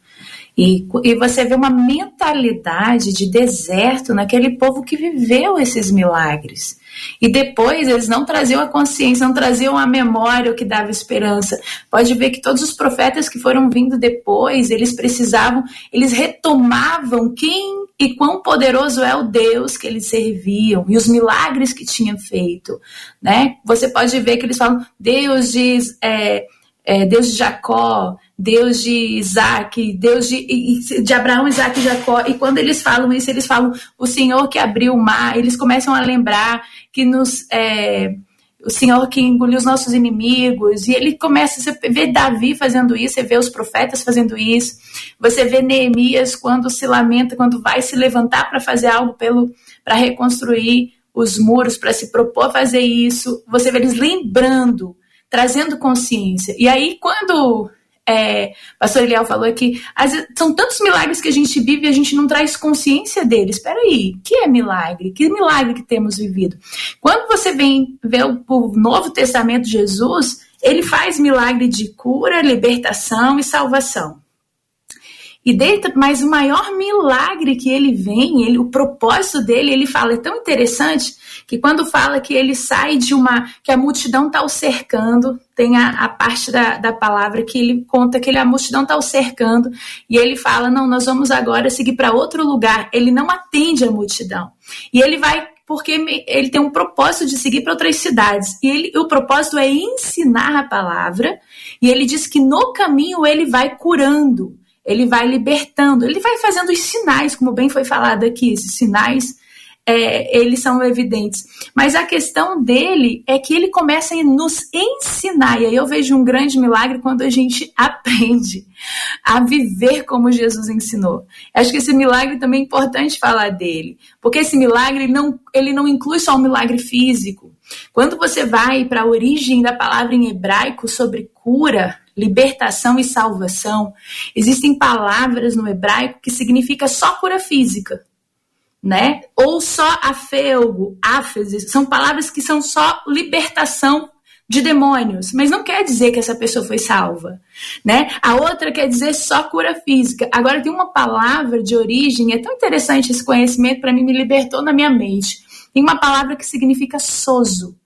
E, e você vê uma mentalidade de deserto naquele povo que viveu esses milagres. E depois eles não traziam a consciência, não traziam a memória o que dava esperança. Pode ver que todos os profetas que foram vindo depois, eles precisavam, eles retomavam quem e quão poderoso é o Deus que eles serviam e os milagres que tinham feito, né? Você pode ver que eles falam Deus de, é, é, Deus de Jacó, Deus de Isaac, Deus de, de Abraão, Isaac e Jacó. E quando eles falam isso, eles falam o Senhor que abriu o mar. Eles começam a lembrar que nos é, o Senhor que engoliu os nossos inimigos. E ele começa, você vê Davi fazendo isso, você vê os profetas fazendo isso, você vê Neemias quando se lamenta, quando vai se levantar para fazer algo pelo para reconstruir os muros, para se propor a fazer isso. Você vê eles lembrando, trazendo consciência. E aí, quando é, pastor Eliel falou que são tantos milagres que a gente vive e a gente não traz consciência deles. Espera aí, que é milagre? Que milagre que temos vivido? Quando você vem ver o, o Novo Testamento de Jesus, ele faz milagre de cura, libertação e salvação. E dentro, mas o maior milagre que ele vem, ele, o propósito dele, ele fala, é tão interessante que quando fala que ele sai de uma. que a multidão está o cercando, tem a, a parte da, da palavra que ele conta que ele, a multidão está o cercando, e ele fala: não, nós vamos agora seguir para outro lugar. Ele não atende a multidão. E ele vai porque ele tem um propósito de seguir para outras cidades. E ele, o propósito é ensinar a palavra, e ele diz que no caminho ele vai curando, ele vai libertando, ele vai fazendo os sinais, como bem foi falado aqui, esses sinais é, eles são evidentes. Mas a questão dele é que ele começa a nos ensinar, e aí eu vejo um grande milagre quando a gente aprende a viver como Jesus ensinou. Acho que esse milagre também é importante falar dele, porque esse milagre não, ele não inclui só um milagre físico. Quando você vai para a origem da palavra em hebraico sobre cura, libertação e salvação, existem palavras no hebraico que significa só cura física né? Ou só afeugo, áfesis, são palavras que são só libertação de demônios, mas não quer dizer que essa pessoa foi salva, né? A outra quer dizer só cura física. Agora tem uma palavra de origem, é tão interessante esse conhecimento para mim me libertou na minha mente. Tem uma palavra que significa soso.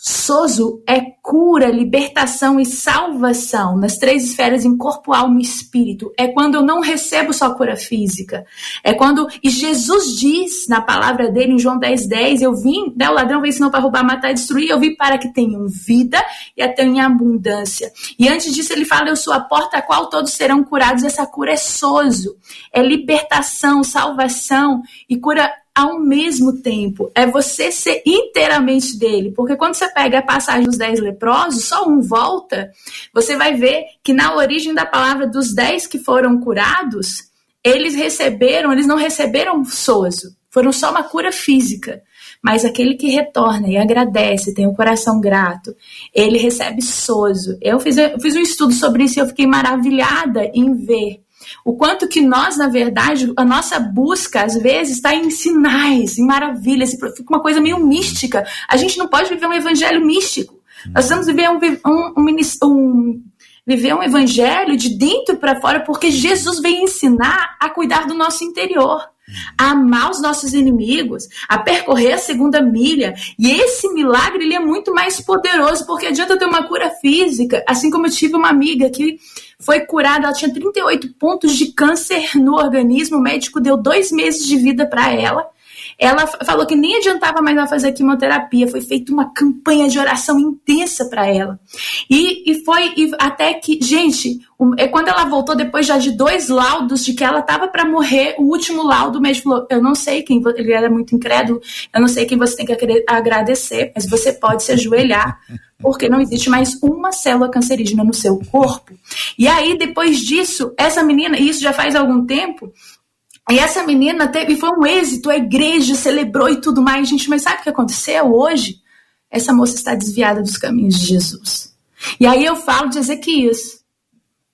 Sozo é cura, libertação e salvação nas três esferas em corpo, alma e espírito. É quando eu não recebo só cura física. É quando. E Jesus diz na palavra dele, em João 10, 10, eu vim, né, o ladrão veio senão para roubar, matar e destruir, eu vim para que tenham vida e a tenham abundância. E antes disso ele fala, eu sou a porta a qual todos serão curados. Essa cura é sozo, é libertação, salvação e cura ao mesmo tempo. É você ser inteiramente dele. Porque quando você pega a passagem dos dez leprosos, só um volta, você vai ver que na origem da palavra dos dez que foram curados, eles receberam, eles não receberam sozo, foram só uma cura física. Mas aquele que retorna e agradece, tem um coração grato, ele recebe sozo. Eu fiz, eu fiz um estudo sobre isso e eu fiquei maravilhada em ver o quanto que nós, na verdade, a nossa busca, às vezes, está em sinais, em maravilhas, fica uma coisa meio mística. A gente não pode viver um evangelho místico. Nós precisamos viver um, um, um, um viver um evangelho de dentro para fora, porque Jesus veio ensinar a cuidar do nosso interior a amar os nossos inimigos, a percorrer a segunda milha. E esse milagre ele é muito mais poderoso, porque adianta ter uma cura física, assim como eu tive uma amiga que foi curada, ela tinha 38 pontos de câncer no organismo, o médico deu dois meses de vida para ela. Ela falou que nem adiantava mais ela fazer quimioterapia, foi feita uma campanha de oração intensa para ela. E, e foi e até que, gente, é quando ela voltou depois já de dois laudos de que ela estava para morrer, o último laudo o médico falou: "Eu não sei quem, ele era muito incrédulo, eu não sei quem você tem que agradecer, mas você pode se ajoelhar porque não existe mais uma célula cancerígena no seu corpo. E aí, depois disso, essa menina, e isso já faz algum tempo, e essa menina teve, foi um êxito, a igreja celebrou e tudo mais, gente, mas sabe o que aconteceu hoje? Essa moça está desviada dos caminhos de Jesus. E aí eu falo de Ezequias,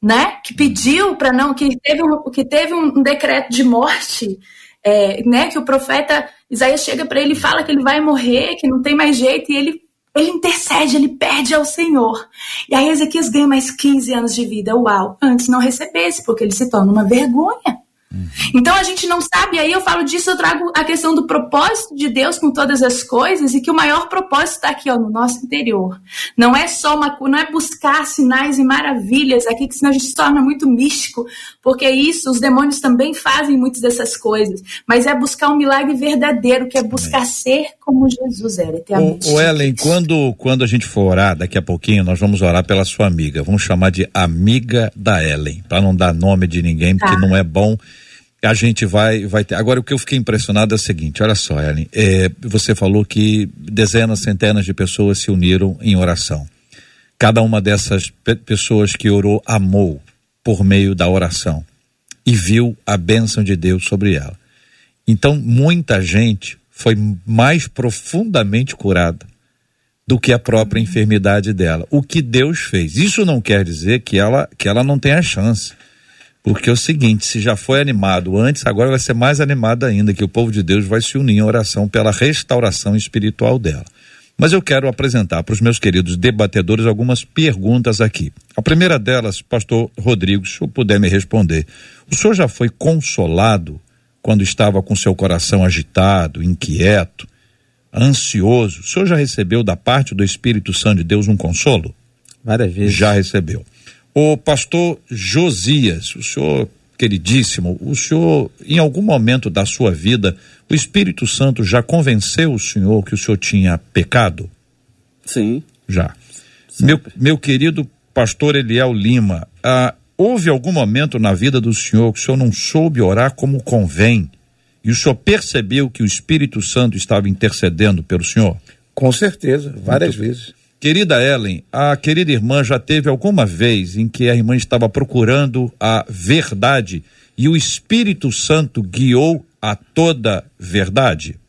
né? Que pediu para não, que teve um, que teve um decreto de morte, é, né? Que o profeta Isaías chega para ele e fala que ele vai morrer, que não tem mais jeito, e ele ele intercede, ele pede ao Senhor. E aí Ezequias ganha mais 15 anos de vida. Uau! Antes não recebesse, porque ele se torna uma vergonha. Uhum. Então a gente não sabe, aí eu falo disso, eu trago a questão do propósito de Deus com todas as coisas e que o maior propósito está aqui, ó, no nosso interior. Não é só uma, não é buscar sinais e maravilhas aqui, que senão a gente se torna muito místico, porque isso, os demônios também fazem muitas dessas coisas, mas é buscar um milagre verdadeiro, que é buscar ser como Jesus era, eternamente. O, o Ellen, quando, quando a gente for orar, daqui a pouquinho, nós vamos orar pela sua amiga, vamos chamar de amiga da Ellen, para não dar nome de ninguém, porque tá. não é bom a gente vai, vai ter. Agora, o que eu fiquei impressionado é o seguinte: olha só, Ellen, é, você falou que dezenas, centenas de pessoas se uniram em oração. Cada uma dessas pe pessoas que orou amou por meio da oração e viu a bênção de Deus sobre ela. Então, muita gente foi mais profundamente curada do que a própria enfermidade dela. O que Deus fez. Isso não quer dizer que ela, que ela não tenha chance. Porque é o seguinte, se já foi animado antes, agora vai ser mais animado ainda, que o povo de Deus vai se unir em oração pela restauração espiritual dela. Mas eu quero apresentar para os meus queridos debatedores algumas perguntas aqui. A primeira delas, pastor Rodrigo, se o puder me responder. O senhor já foi consolado quando estava com seu coração agitado, inquieto, ansioso? O senhor já recebeu da parte do Espírito Santo de Deus um consolo? Várias vezes. Já recebeu. O pastor Josias, o senhor queridíssimo, o senhor, em algum momento da sua vida, O Espírito Santo já convenceu o senhor que o senhor tinha pecado? Sim. Já. Meu, meu querido pastor Eliel Lima, ah, houve algum momento na vida do senhor que o senhor não soube orar como convém e o senhor percebeu que o Espírito Santo estava intercedendo pelo senhor? Com certeza, várias Muito... vezes. Querida Ellen, a querida irmã já teve alguma vez em que a irmã estava procurando a verdade e o Espírito Santo guiou a toda verdade?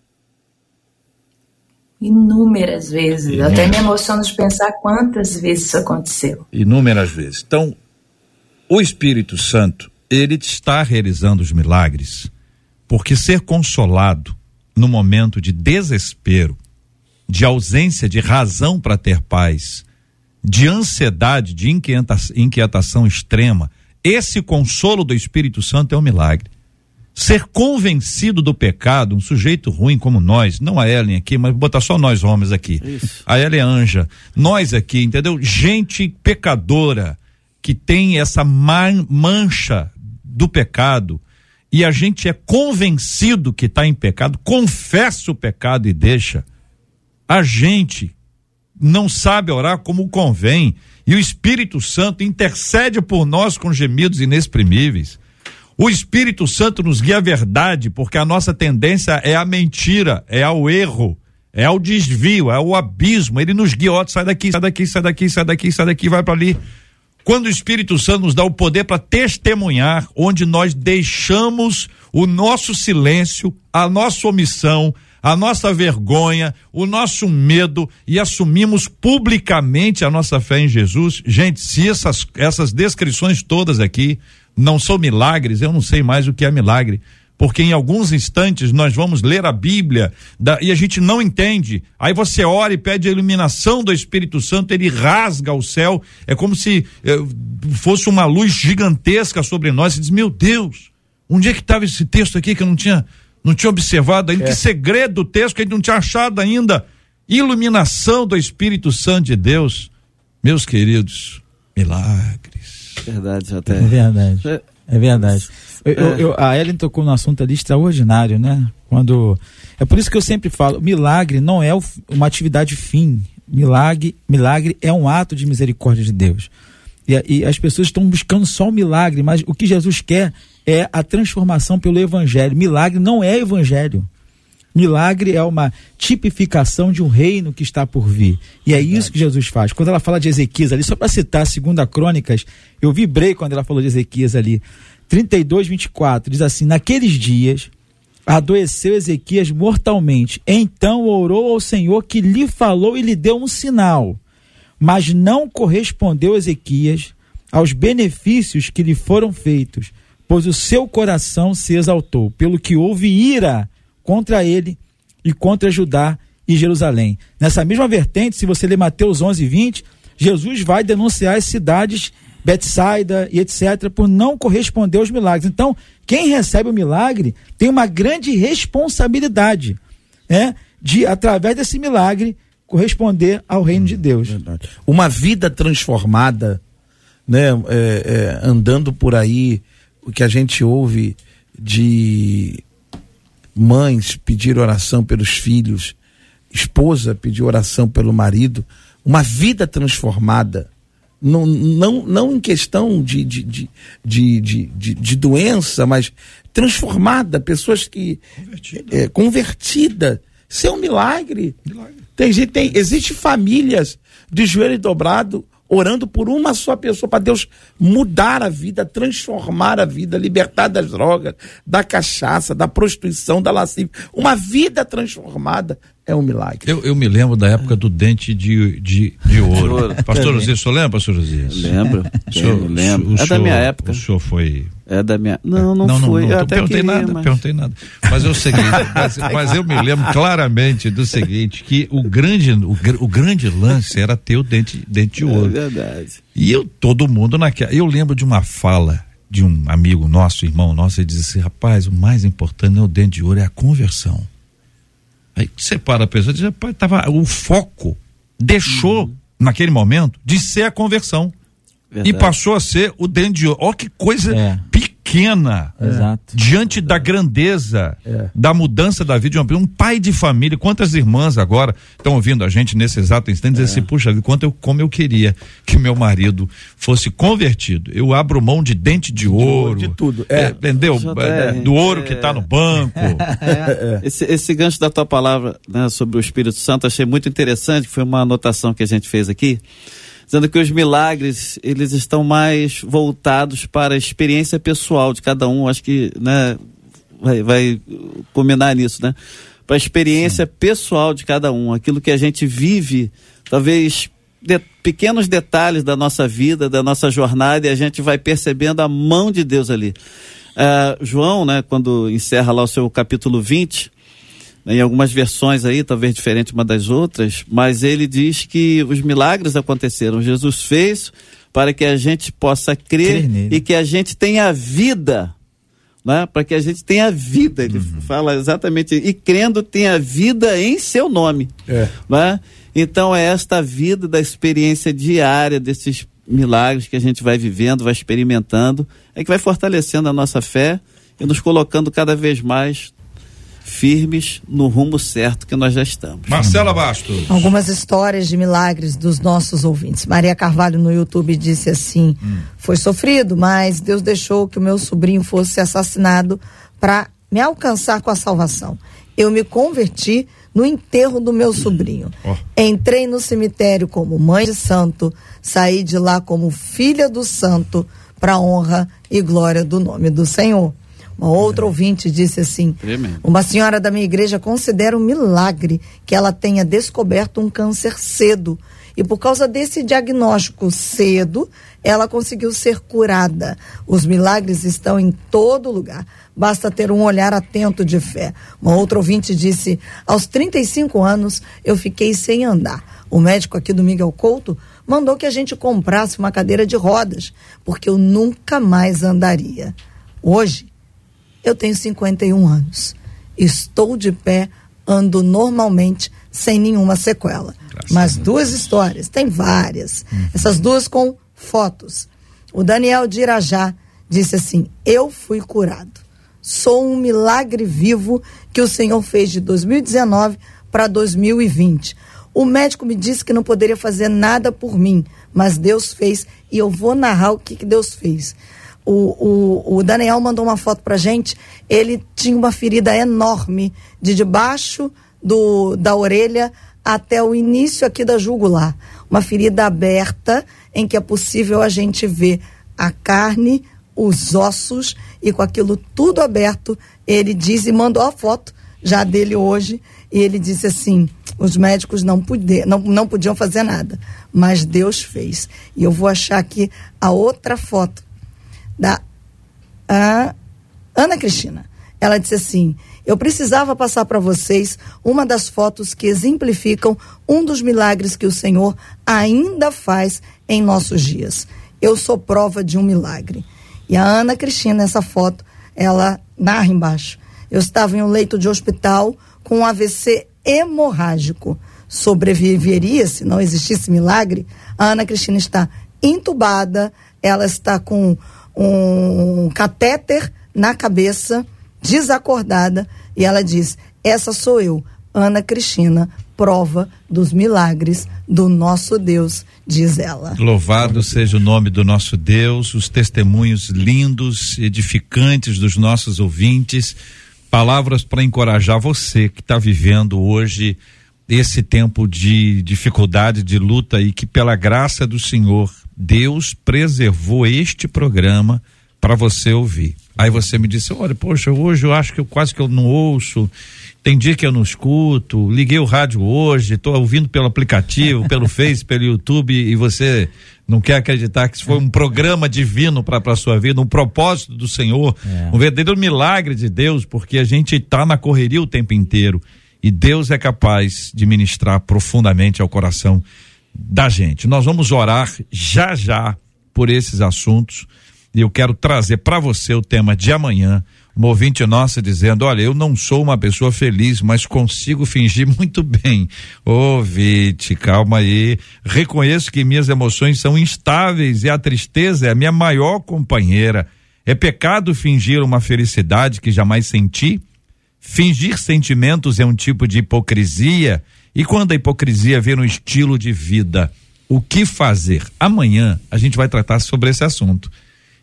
Inúmeras vezes. Inúmeras. Eu até me emociono de pensar quantas vezes isso aconteceu. Inúmeras vezes. Então, o Espírito Santo, ele está realizando os milagres, porque ser consolado no momento de desespero, de ausência de razão para ter paz, de ansiedade, de inquietação extrema, esse consolo do Espírito Santo é um milagre. Ser convencido do pecado, um sujeito ruim como nós, não a Ellen aqui, mas botar só nós homens aqui. Isso. A Ellen Anja, nós aqui, entendeu? Gente pecadora que tem essa man mancha do pecado e a gente é convencido que está em pecado, confessa o pecado e deixa. A gente não sabe orar como convém e o Espírito Santo intercede por nós com gemidos inexprimíveis. O Espírito Santo nos guia a verdade, porque a nossa tendência é a mentira, é ao erro, é ao desvio, é ao abismo. Ele nos guia, sai daqui, sai daqui, sai daqui, sai daqui, sai daqui, vai para ali. Quando o Espírito Santo nos dá o poder para testemunhar, onde nós deixamos o nosso silêncio, a nossa omissão, a nossa vergonha, o nosso medo e assumimos publicamente a nossa fé em Jesus. Gente, se essas, essas descrições todas aqui não são milagres, eu não sei mais o que é milagre porque em alguns instantes nós vamos ler a Bíblia da, e a gente não entende. Aí você ora e pede a iluminação do Espírito Santo, ele rasga o céu, é como se eh, fosse uma luz gigantesca sobre nós. e diz: Meu Deus, onde é que estava esse texto aqui que eu não tinha não tinha observado ainda, é. que segredo do texto que a gente não tinha achado ainda. Iluminação do Espírito Santo de Deus. Meus queridos, milagres. Verdade, até. É verdade. É, é verdade. Eu, eu, a Ellen tocou no assunto ali extraordinário, né? Quando. É por isso que eu sempre falo: milagre não é uma atividade fim. Milagre, milagre é um ato de misericórdia de Deus. E, e as pessoas estão buscando só o milagre, mas o que Jesus quer é a transformação pelo evangelho. Milagre não é evangelho. Milagre é uma tipificação de um reino que está por vir. E é Verdade. isso que Jesus faz. Quando ela fala de Ezequias ali, só para citar segunda Crônicas, eu vibrei quando ela falou de Ezequias ali. 32, 24, diz assim: Naqueles dias adoeceu Ezequias mortalmente. Então orou ao Senhor que lhe falou e lhe deu um sinal. Mas não correspondeu Ezequias aos benefícios que lhe foram feitos pois o seu coração se exaltou, pelo que houve ira contra ele e contra Judá e Jerusalém. Nessa mesma vertente, se você ler Mateus 11, 20, Jesus vai denunciar as cidades Betsaida e etc., por não corresponder aos milagres. Então, quem recebe o milagre tem uma grande responsabilidade, né, de, através desse milagre, corresponder ao reino hum, de Deus. Verdade. Uma vida transformada, né, é, é, andando por aí, o que a gente ouve de mães pedir oração pelos filhos, esposa pedir oração pelo marido, uma vida transformada. Não, não, não em questão de, de, de, de, de, de, de doença, mas transformada, pessoas que. Convertida. É, convertida. Isso é um milagre. milagre. Tem gente, tem, existe famílias de joelho dobrado orando por uma só pessoa, para Deus mudar a vida, transformar a vida, libertar das drogas, da cachaça, da prostituição, da lascívia. Uma vida transformada é um milagre. Eu, eu me lembro da época do dente de, de, de ouro. Pastor Osias, o senhor lembra, pastor Osias? Lembro. Senhor, lembro. O, é da minha época. O senhor foi. É da minha. Não, não, não foi. Não, não, eu até perguntei queria, nada, mas... perguntei nada. Mas é o seguinte, mas, mas, eu me lembro claramente do seguinte, que o grande, o, o grande lance era ter o dente, dente de ouro. É verdade. E eu, todo mundo naquela. Eu lembro de uma fala de um amigo nosso, irmão nosso, ele disse assim: rapaz, o mais importante não é o dente de ouro, é a conversão. Aí você para a pessoa e diz, rapaz, tava, o foco deixou, uhum. naquele momento, de ser a conversão. Verdade. E passou a ser o dente de ouro. Olha que coisa é. pequena pequena é. diante da grandeza é. da mudança da vida de uma um pai de família. Quantas irmãs agora estão ouvindo a gente nesse exato instante dizer assim, puxa, quanto eu, como eu queria que meu marido fosse convertido. Eu abro mão de dente de, de ouro. De tudo. É. entendeu? É, do ouro que está no banco. Esse, esse gancho da tua palavra né, sobre o Espírito Santo achei muito interessante, foi uma anotação que a gente fez aqui dizendo que os milagres eles estão mais voltados para a experiência pessoal de cada um. Acho que né, vai, vai combinar nisso, né? Para a experiência Sim. pessoal de cada um, aquilo que a gente vive, talvez de, pequenos detalhes da nossa vida, da nossa jornada, e a gente vai percebendo a mão de Deus ali. Uh, João, né, quando encerra lá o seu capítulo 20, em algumas versões aí, talvez diferente uma das outras, mas ele diz que os milagres aconteceram. Jesus fez para que a gente possa crer, crer e que a gente tenha vida, né? Para que a gente tenha vida. Ele uhum. fala exatamente e crendo tenha vida em seu nome, é. né? Então é esta vida da experiência diária desses milagres que a gente vai vivendo, vai experimentando, é que vai fortalecendo a nossa fé e nos colocando cada vez mais firmes no rumo certo que nós já estamos. Marcela Bastos. Algumas histórias de milagres dos nossos ouvintes. Maria Carvalho no YouTube disse assim: hum. foi sofrido, mas Deus deixou que o meu sobrinho fosse assassinado para me alcançar com a salvação. Eu me converti no enterro do meu sobrinho. Oh. Entrei no cemitério como mãe de santo, saí de lá como filha do santo, para honra e glória do nome do Senhor. Uma outra é. ouvinte disse assim: Tremendo. Uma senhora da minha igreja considera um milagre que ela tenha descoberto um câncer cedo. E por causa desse diagnóstico cedo, ela conseguiu ser curada. Os milagres estão em todo lugar. Basta ter um olhar atento de fé. Uma outra ouvinte disse: Aos 35 anos, eu fiquei sem andar. O médico aqui do Miguel Couto mandou que a gente comprasse uma cadeira de rodas, porque eu nunca mais andaria. Hoje, eu tenho 51 anos. Estou de pé, ando normalmente, sem nenhuma sequela. Graças Mas duas histórias, tem várias. Uhum. Essas duas com fotos. O Daniel de Irajá disse assim: Eu fui curado. Sou um milagre vivo que o Senhor fez de 2019 para 2020. O médico me disse que não poderia fazer nada por mim, mas Deus fez e eu vou narrar o que, que Deus fez. O, o, o Daniel mandou uma foto pra gente. Ele tinha uma ferida enorme de debaixo do, da orelha até o início aqui da jugular. Uma ferida aberta em que é possível a gente ver a carne, os ossos e com aquilo tudo aberto, ele diz e mandou a foto já dele hoje e ele disse assim: os médicos não, poder, não, não podiam fazer nada, mas Deus fez. E eu vou achar aqui a outra foto da Ana Cristina. Ela disse assim: Eu precisava passar para vocês uma das fotos que exemplificam um dos milagres que o Senhor ainda faz em nossos dias. Eu sou prova de um milagre. E a Ana Cristina, essa foto, ela narra embaixo. Eu estava em um leito de hospital com um AVC hemorrágico. Sobreviveria se não existisse milagre? A Ana Cristina está entubada, ela está com um catéter na cabeça, desacordada, e ela diz: Essa sou eu, Ana Cristina, prova dos milagres do nosso Deus, diz ela. Louvado seja o nome do nosso Deus, os testemunhos lindos, edificantes dos nossos ouvintes, palavras para encorajar você que está vivendo hoje esse tempo de dificuldade, de luta e que pela graça do Senhor Deus preservou este programa para você ouvir. Aí você me disse, olha, poxa, hoje eu acho que eu quase que eu não ouço, tem dia que eu não escuto, liguei o rádio hoje, estou ouvindo pelo aplicativo, pelo Face, pelo YouTube, e você não quer acreditar que isso foi um programa divino para a sua vida, um propósito do Senhor, é. um verdadeiro milagre de Deus, porque a gente está na correria o tempo inteiro. E Deus é capaz de ministrar profundamente ao coração da gente. Nós vamos orar já já por esses assuntos e eu quero trazer para você o tema de amanhã. Uma ouvinte nossa dizendo: Olha, eu não sou uma pessoa feliz, mas consigo fingir muito bem. Ouvinte, calma aí. Reconheço que minhas emoções são instáveis e a tristeza é a minha maior companheira. É pecado fingir uma felicidade que jamais senti? Fingir sentimentos é um tipo de hipocrisia? E quando a hipocrisia vira um estilo de vida, o que fazer? Amanhã a gente vai tratar sobre esse assunto,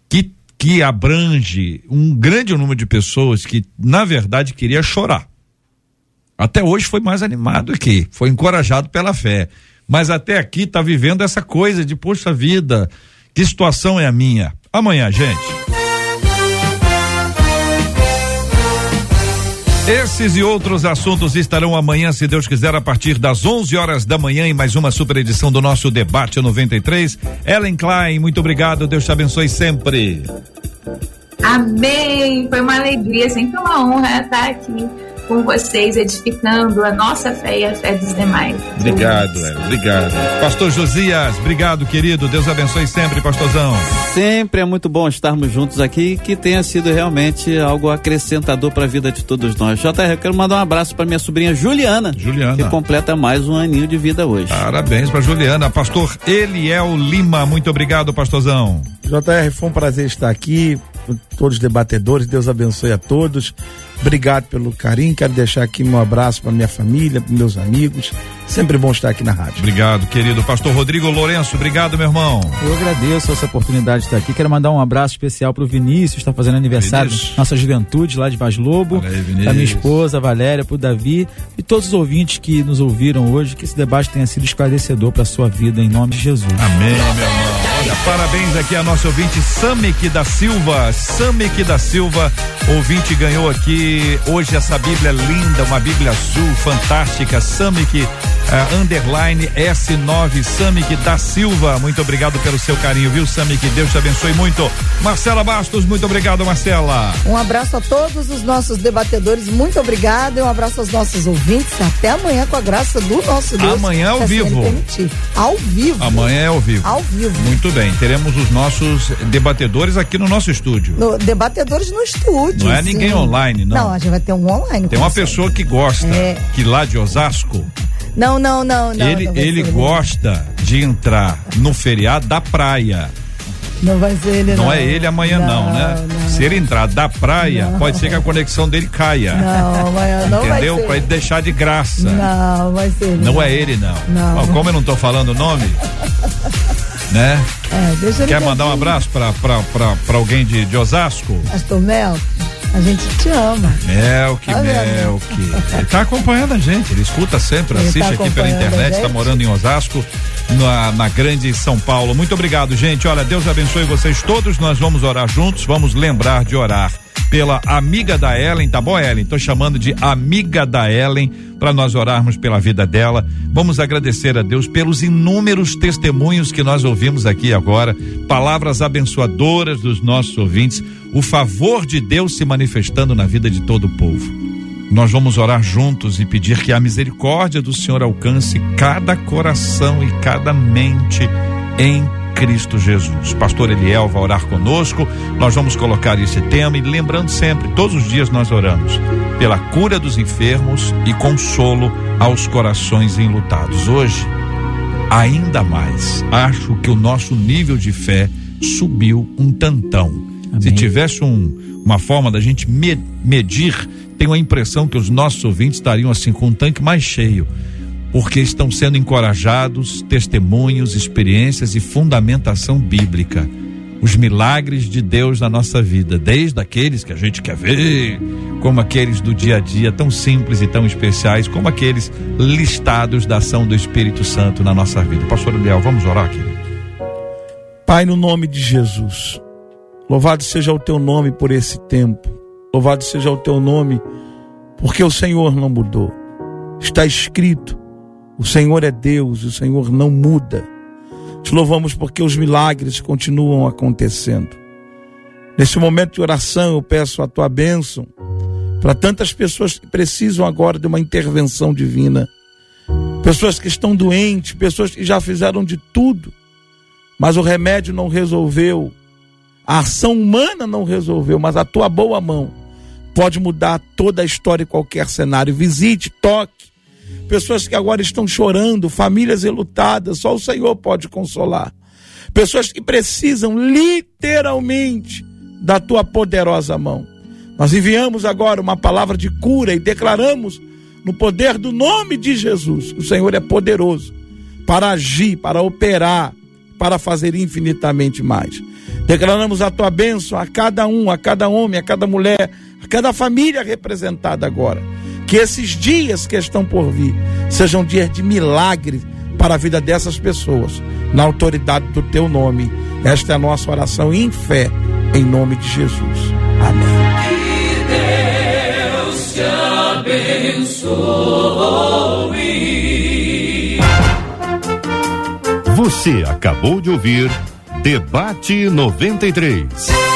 que, que abrange um grande número de pessoas que, na verdade, queria chorar. Até hoje foi mais animado aqui, foi encorajado pela fé. Mas até aqui está vivendo essa coisa de, poxa vida, que situação é a minha? Amanhã, gente. Esses e outros assuntos estarão amanhã, se Deus quiser, a partir das 11 horas da manhã, em mais uma super edição do nosso Debate 93. Ellen Klein, muito obrigado. Deus te abençoe sempre. Amém. Foi uma alegria, sempre uma honra estar aqui com vocês, edificando a nossa fé e a fé dos demais. Obrigado, Ellen. Obrigado. Pastor Josias, obrigado, querido. Deus abençoe sempre, pastorzão. Sempre é muito bom estarmos juntos aqui, que tenha sido realmente algo acrescentador para a vida de todos nós. JR, eu quero mandar um abraço para minha sobrinha Juliana, Juliana, que completa mais um aninho de vida hoje. Parabéns para Juliana. Pastor Eliel Lima, muito obrigado, pastorzão. JR, foi um prazer estar aqui, todos os debatedores, Deus abençoe a todos. Obrigado pelo carinho. Quero deixar aqui meu abraço para minha família, para meus amigos. Sempre bom estar aqui na rádio. Obrigado, querido pastor Rodrigo Lourenço. Obrigado, meu irmão. Eu agradeço essa oportunidade de estar aqui. Quero mandar um abraço especial para o Vinícius, está fazendo aniversário, Vinícius. nossa juventude lá de Vaz Lobo. Para minha esposa Valéria, para o Davi e todos os ouvintes que nos ouviram hoje. Que esse debate tenha sido esclarecedor para a sua vida, em nome de Jesus. Amém, meu irmão. Olha, parabéns aqui a nosso ouvinte Samik da Silva. Samik da Silva, ouvinte ganhou aqui hoje essa Bíblia linda, uma Bíblia azul fantástica. Samik uh, underline S9 Samik da Silva. Muito obrigado pelo seu carinho, viu, Samik? Deus te abençoe muito. Marcela Bastos, muito obrigado, Marcela. Um abraço a todos os nossos debatedores, muito obrigado. E um abraço aos nossos ouvintes. Até amanhã, com a graça do nosso Deus. Amanhã ao vivo. Ao vivo. Amanhã é ao vivo. Ao vivo. Muito bem. Teremos os nossos debatedores aqui no nosso estúdio. No, debatedores no estúdio. Não é sim. ninguém online, não. Não, a gente vai ter um online. Tem uma pessoa que gosta, é... que lá de Osasco não, não, não, não. Ele, não ele gosta de entrar no feriado da praia. Não vai ser ele, não. Não é ele amanhã, não, não né? Não. Se ele entrar da praia, não. pode ser que a conexão dele caia. Não, amanhã não Entendeu? Vai. Pra ele deixar de graça. Não, vai ser ele. Não, é ele, não. Não. como eu não tô falando o nome, né? É, Quer mandar um abraço pra, pra, pra, pra alguém de, de Osasco? Pastor Mel. A gente te ama. Melk, tá Melk. Ele tá acompanhando a gente, ele escuta sempre, ele assiste tá aqui pela internet, está morando em Osasco, na, na grande São Paulo. Muito obrigado, gente. Olha, Deus abençoe vocês todos. Nós vamos orar juntos, vamos lembrar de orar pela amiga da Ellen, tá bom, Ellen? Tô chamando de amiga da Ellen para nós orarmos pela vida dela. Vamos agradecer a Deus pelos inúmeros testemunhos que nós ouvimos aqui agora, palavras abençoadoras dos nossos ouvintes o favor de Deus se manifestando na vida de todo o povo. Nós vamos orar juntos e pedir que a misericórdia do Senhor alcance cada coração e cada mente em Cristo Jesus. Pastor Eliel vai orar conosco. Nós vamos colocar esse tema e lembrando sempre, todos os dias nós oramos pela cura dos enfermos e consolo aos corações enlutados. Hoje, ainda mais, acho que o nosso nível de fé subiu um tantão Amém. Se tivesse um, uma forma da gente me, medir, tenho a impressão que os nossos ouvintes estariam assim com um tanque mais cheio, porque estão sendo encorajados, testemunhos, experiências e fundamentação bíblica. Os milagres de Deus na nossa vida, desde aqueles que a gente quer ver, como aqueles do dia a dia, tão simples e tão especiais, como aqueles listados da ação do Espírito Santo na nossa vida. Pastor Eliel, vamos orar aqui. Pai, no nome de Jesus, Louvado seja o teu nome por esse tempo. Louvado seja o teu nome, porque o Senhor não mudou. Está escrito: o Senhor é Deus, o Senhor não muda. Te louvamos porque os milagres continuam acontecendo. Nesse momento de oração, eu peço a tua bênção para tantas pessoas que precisam agora de uma intervenção divina. Pessoas que estão doentes, pessoas que já fizeram de tudo, mas o remédio não resolveu a ação humana não resolveu, mas a tua boa mão pode mudar toda a história e qualquer cenário. Visite, toque. Pessoas que agora estão chorando, famílias relutadas, só o Senhor pode consolar. Pessoas que precisam literalmente da tua poderosa mão. Nós enviamos agora uma palavra de cura e declaramos no poder do nome de Jesus. O Senhor é poderoso para agir, para operar, para fazer infinitamente mais. Declaramos a tua bênção a cada um, a cada homem, a cada mulher, a cada família representada agora. Que esses dias que estão por vir sejam dias de milagre para a vida dessas pessoas, na autoridade do teu nome. Esta é a nossa oração em fé, em nome de Jesus. Amém. Que Deus te abençoe. Você acabou de ouvir Debate 93.